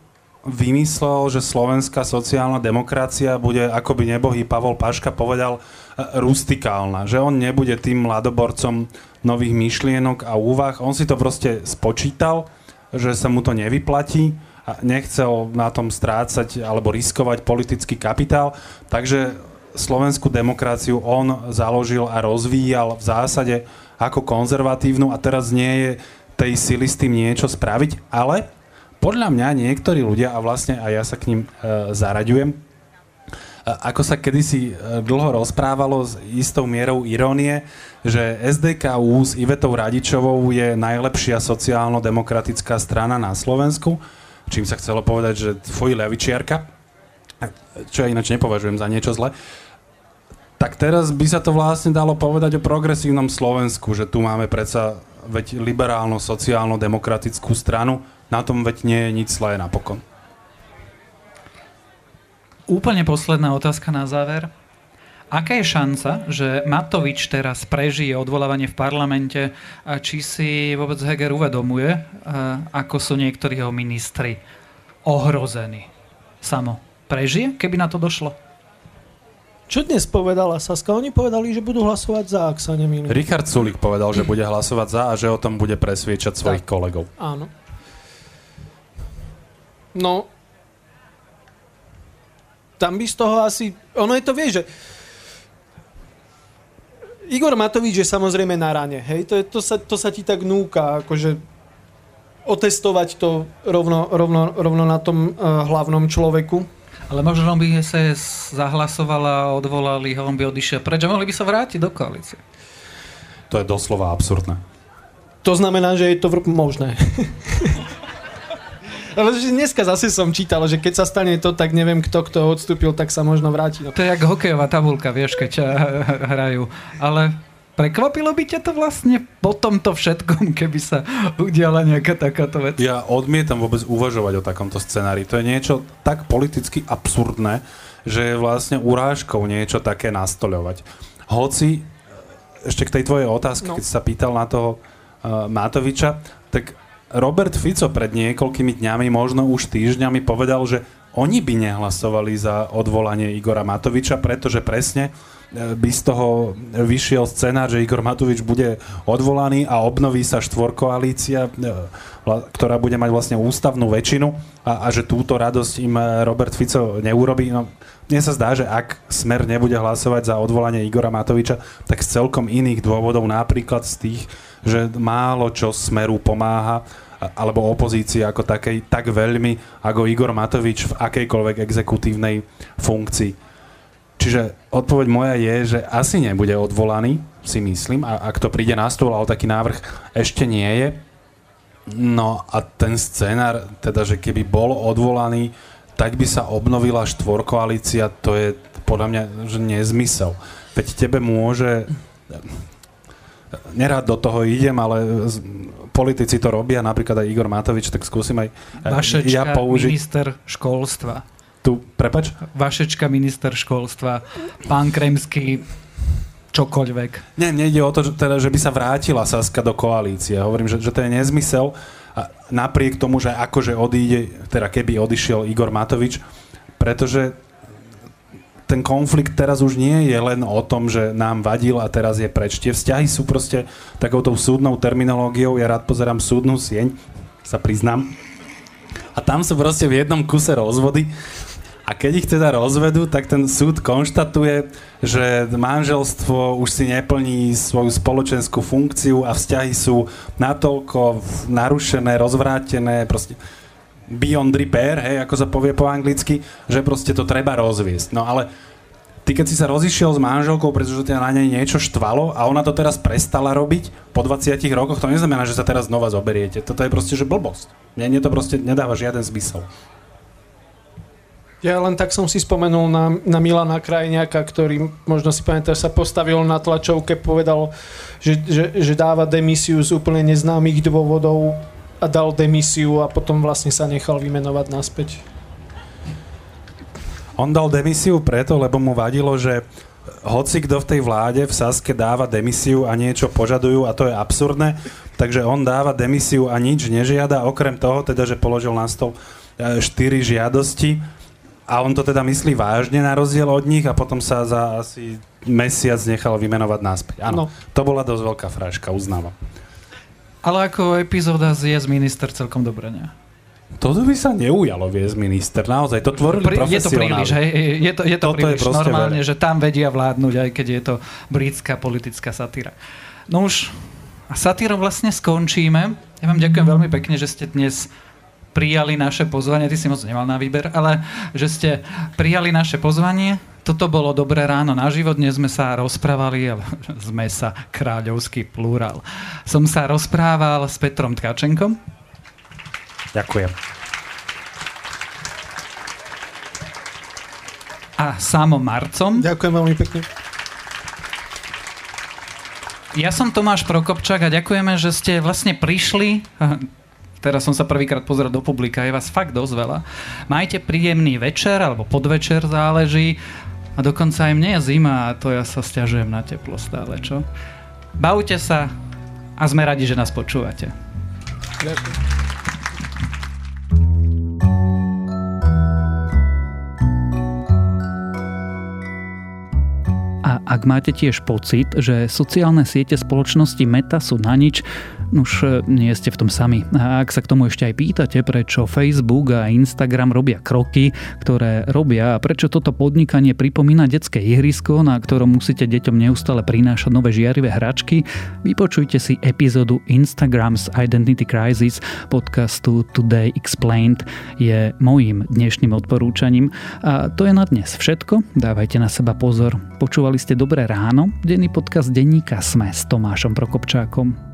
vymyslel, že slovenská sociálna demokracia bude, ako by nebohý Pavol Paška povedal, rustikálna. Že on nebude tým mladoborcom nových myšlienok a úvah. On si to proste spočítal, že sa mu to nevyplatí a nechcel na tom strácať alebo riskovať politický kapitál. Takže slovenskú demokraciu on založil a rozvíjal v zásade ako konzervatívnu a teraz nie je tej sily s tým niečo spraviť, ale podľa mňa niektorí ľudia, a vlastne aj ja sa k ním e, zaraďujem, ako sa kedysi e, dlho rozprávalo s istou mierou irónie, že SDKU s Ivetou Radičovou je najlepšia sociálno-demokratická strana na Slovensku, čím sa chcelo povedať, že tvoj levičiarka, čo ja ináč nepovažujem za niečo zle, tak teraz by sa to vlastne dalo povedať o progresívnom Slovensku, že tu máme predsa veď liberálno, sociálno, demokratickú stranu, na tom veď nie je nič zlé napokon. Úplne posledná otázka na záver. Aká je šanca, že Matovič teraz prežije odvolávanie v parlamente a či si vôbec Heger uvedomuje, ako sú niektorí jeho ministri ohrození? Samo prežije, keby na to došlo? Čo dnes povedala Saska? Oni povedali, že budú hlasovať za, ak sa nemýlim. Richard Sulik povedal, že bude hlasovať za a že o tom bude presviečať svojich tak. kolegov. Áno. No, tam by z toho asi... Ono je to, vieš, že Igor Matovič je samozrejme na rane, hej, to, je, to, sa, to sa ti tak núka, akože otestovať to rovno, rovno, rovno na tom uh, hlavnom človeku. Ale možno by sa zahlasovala, odvolali ho, on by odišiel preč a mohli by sa vrátiť do koalície. To je doslova absurdné. To znamená, že je to možné. [laughs] Ale dneska zase som čítal, že keď sa stane to, tak neviem kto, kto odstúpil, tak sa možno vráti. To je jak hokejová tabulka, vieš, keď [laughs] hrajú. Ale Prekvapilo by ťa to vlastne po tomto všetkom, keby sa udiala nejaká takáto vec? Ja odmietam vôbec uvažovať o takomto scenári. To je niečo tak politicky absurdné, že je vlastne urážkou niečo také nastoľovať. Hoci, ešte k tej tvojej otázke, no. keď sa pýtal na toho uh, Matoviča, tak Robert Fico pred niekoľkými dňami, možno už týždňami povedal, že oni by nehlasovali za odvolanie Igora Matoviča, pretože presne by z toho vyšiel scenár, že Igor Matovič bude odvolaný a obnoví sa štvorkoalícia, e, ktorá bude mať vlastne ústavnú väčšinu a, a že túto radosť im Robert Fico neurobí. No, mne sa zdá, že ak Smer nebude hlasovať za odvolanie Igora Matoviča, tak z celkom iných dôvodov, napríklad z tých, že málo čo Smeru pomáha, alebo opozícii ako takej tak veľmi, ako Igor Matovič v akejkoľvek exekutívnej funkcii. Čiže odpoveď moja je, že asi nebude odvolaný, si myslím, a ak to príde na stôl, ale taký návrh ešte nie je. No a ten scenár, teda, že keby bol odvolaný, tak by sa obnovila štvorkoalícia, to je podľa mňa že nezmysel. Veď tebe môže... Nerád do toho idem, ale politici to robia, napríklad aj Igor Matovič, tak skúsim aj Vašečka, ja použiť... minister školstva tu, prepač? Vašečka, minister školstva, pán Kremský, čokoľvek. Nie, nejde o to, že, teda, že by sa vrátila Saska do koalície. Hovorím, že, že to je nezmysel. A napriek tomu, že akože odíde, teda keby odišiel Igor Matovič, pretože ten konflikt teraz už nie je len o tom, že nám vadil a teraz je preč. Tie vzťahy sú proste takouto súdnou terminológiou. Ja rád pozerám súdnu sieň, sa priznám. A tam sú proste v jednom kuse rozvody a keď ich teda rozvedú, tak ten súd konštatuje, že manželstvo už si neplní svoju spoločenskú funkciu a vzťahy sú natoľko narušené, rozvrátené, proste beyond repair, hej, ako sa povie po anglicky, že proste to treba rozviesť. No ale ty keď si sa rozišiel s manželkou, pretože ťa na nej niečo štvalo a ona to teraz prestala robiť po 20 rokoch, to neznamená, že sa teraz znova zoberiete. Toto je proste, že blbosť. Mne to proste nedáva žiaden zmysel. Ja len tak som si spomenul na, na Milana Krajniaka, ktorý, možno si pamätáš, sa postavil na tlačovke, povedal, že, že, že dáva demisiu z úplne neznámych dôvodov a dal demisiu a potom vlastne sa nechal vymenovať naspäť. On dal demisiu preto, lebo mu vadilo, že hoci kto v tej vláde v Saske dáva demisiu a niečo požadujú a to je absurdné, takže on dáva demisiu a nič nežiada, okrem toho teda, že položil na stôl štyri žiadosti a on to teda myslí vážne na rozdiel od nich a potom sa za asi mesiac nechal vymenovať náspäť. Áno, no. to bola dosť veľká fraška, uznávam. Ale ako epizóda z Yes Minister celkom dobre, nie? Toto by sa neujalo viesť minister, naozaj, to tvorili Pri, Je to príliš, hej, je to, je to príliš je normálne, veľa. že tam vedia vládnuť, aj keď je to britská politická satíra. No už satírom vlastne skončíme. Ja vám ďakujem veľmi pekne, že ste dnes prijali naše pozvanie, ty si moc nemal na výber, ale že ste prijali naše pozvanie. Toto bolo dobré ráno na život, dnes sme sa rozprávali, [laughs] sme sa kráľovský plurál. Som sa rozprával s Petrom Tkačenkom. Ďakujem. A Samom Marcom. Ďakujem veľmi pekne. Ja som Tomáš Prokopčák a ďakujeme, že ste vlastne prišli [laughs] teraz som sa prvýkrát pozrel do publika, je vás fakt dosť veľa. Majte príjemný večer, alebo podvečer záleží. A dokonca aj mne je zima a to ja sa stiažujem na teplo stále, čo? Bavte sa a sme radi, že nás počúvate. Ďakujem. Ak máte tiež pocit, že sociálne siete spoločnosti Meta sú na nič, už e, nie ste v tom sami. A ak sa k tomu ešte aj pýtate, prečo Facebook a Instagram robia kroky, ktoré robia a prečo toto podnikanie pripomína detské ihrisko, na ktorom musíte deťom neustále prinášať nové žiarivé hračky, vypočujte si epizódu Instagrams Identity Crisis podcastu Today Explained je mojím dnešným odporúčaním. A to je na dnes všetko. Dávajte na seba pozor. Počúvali ste Dobré ráno, denný podcast denníka Sme s Tomášom Prokopčákom.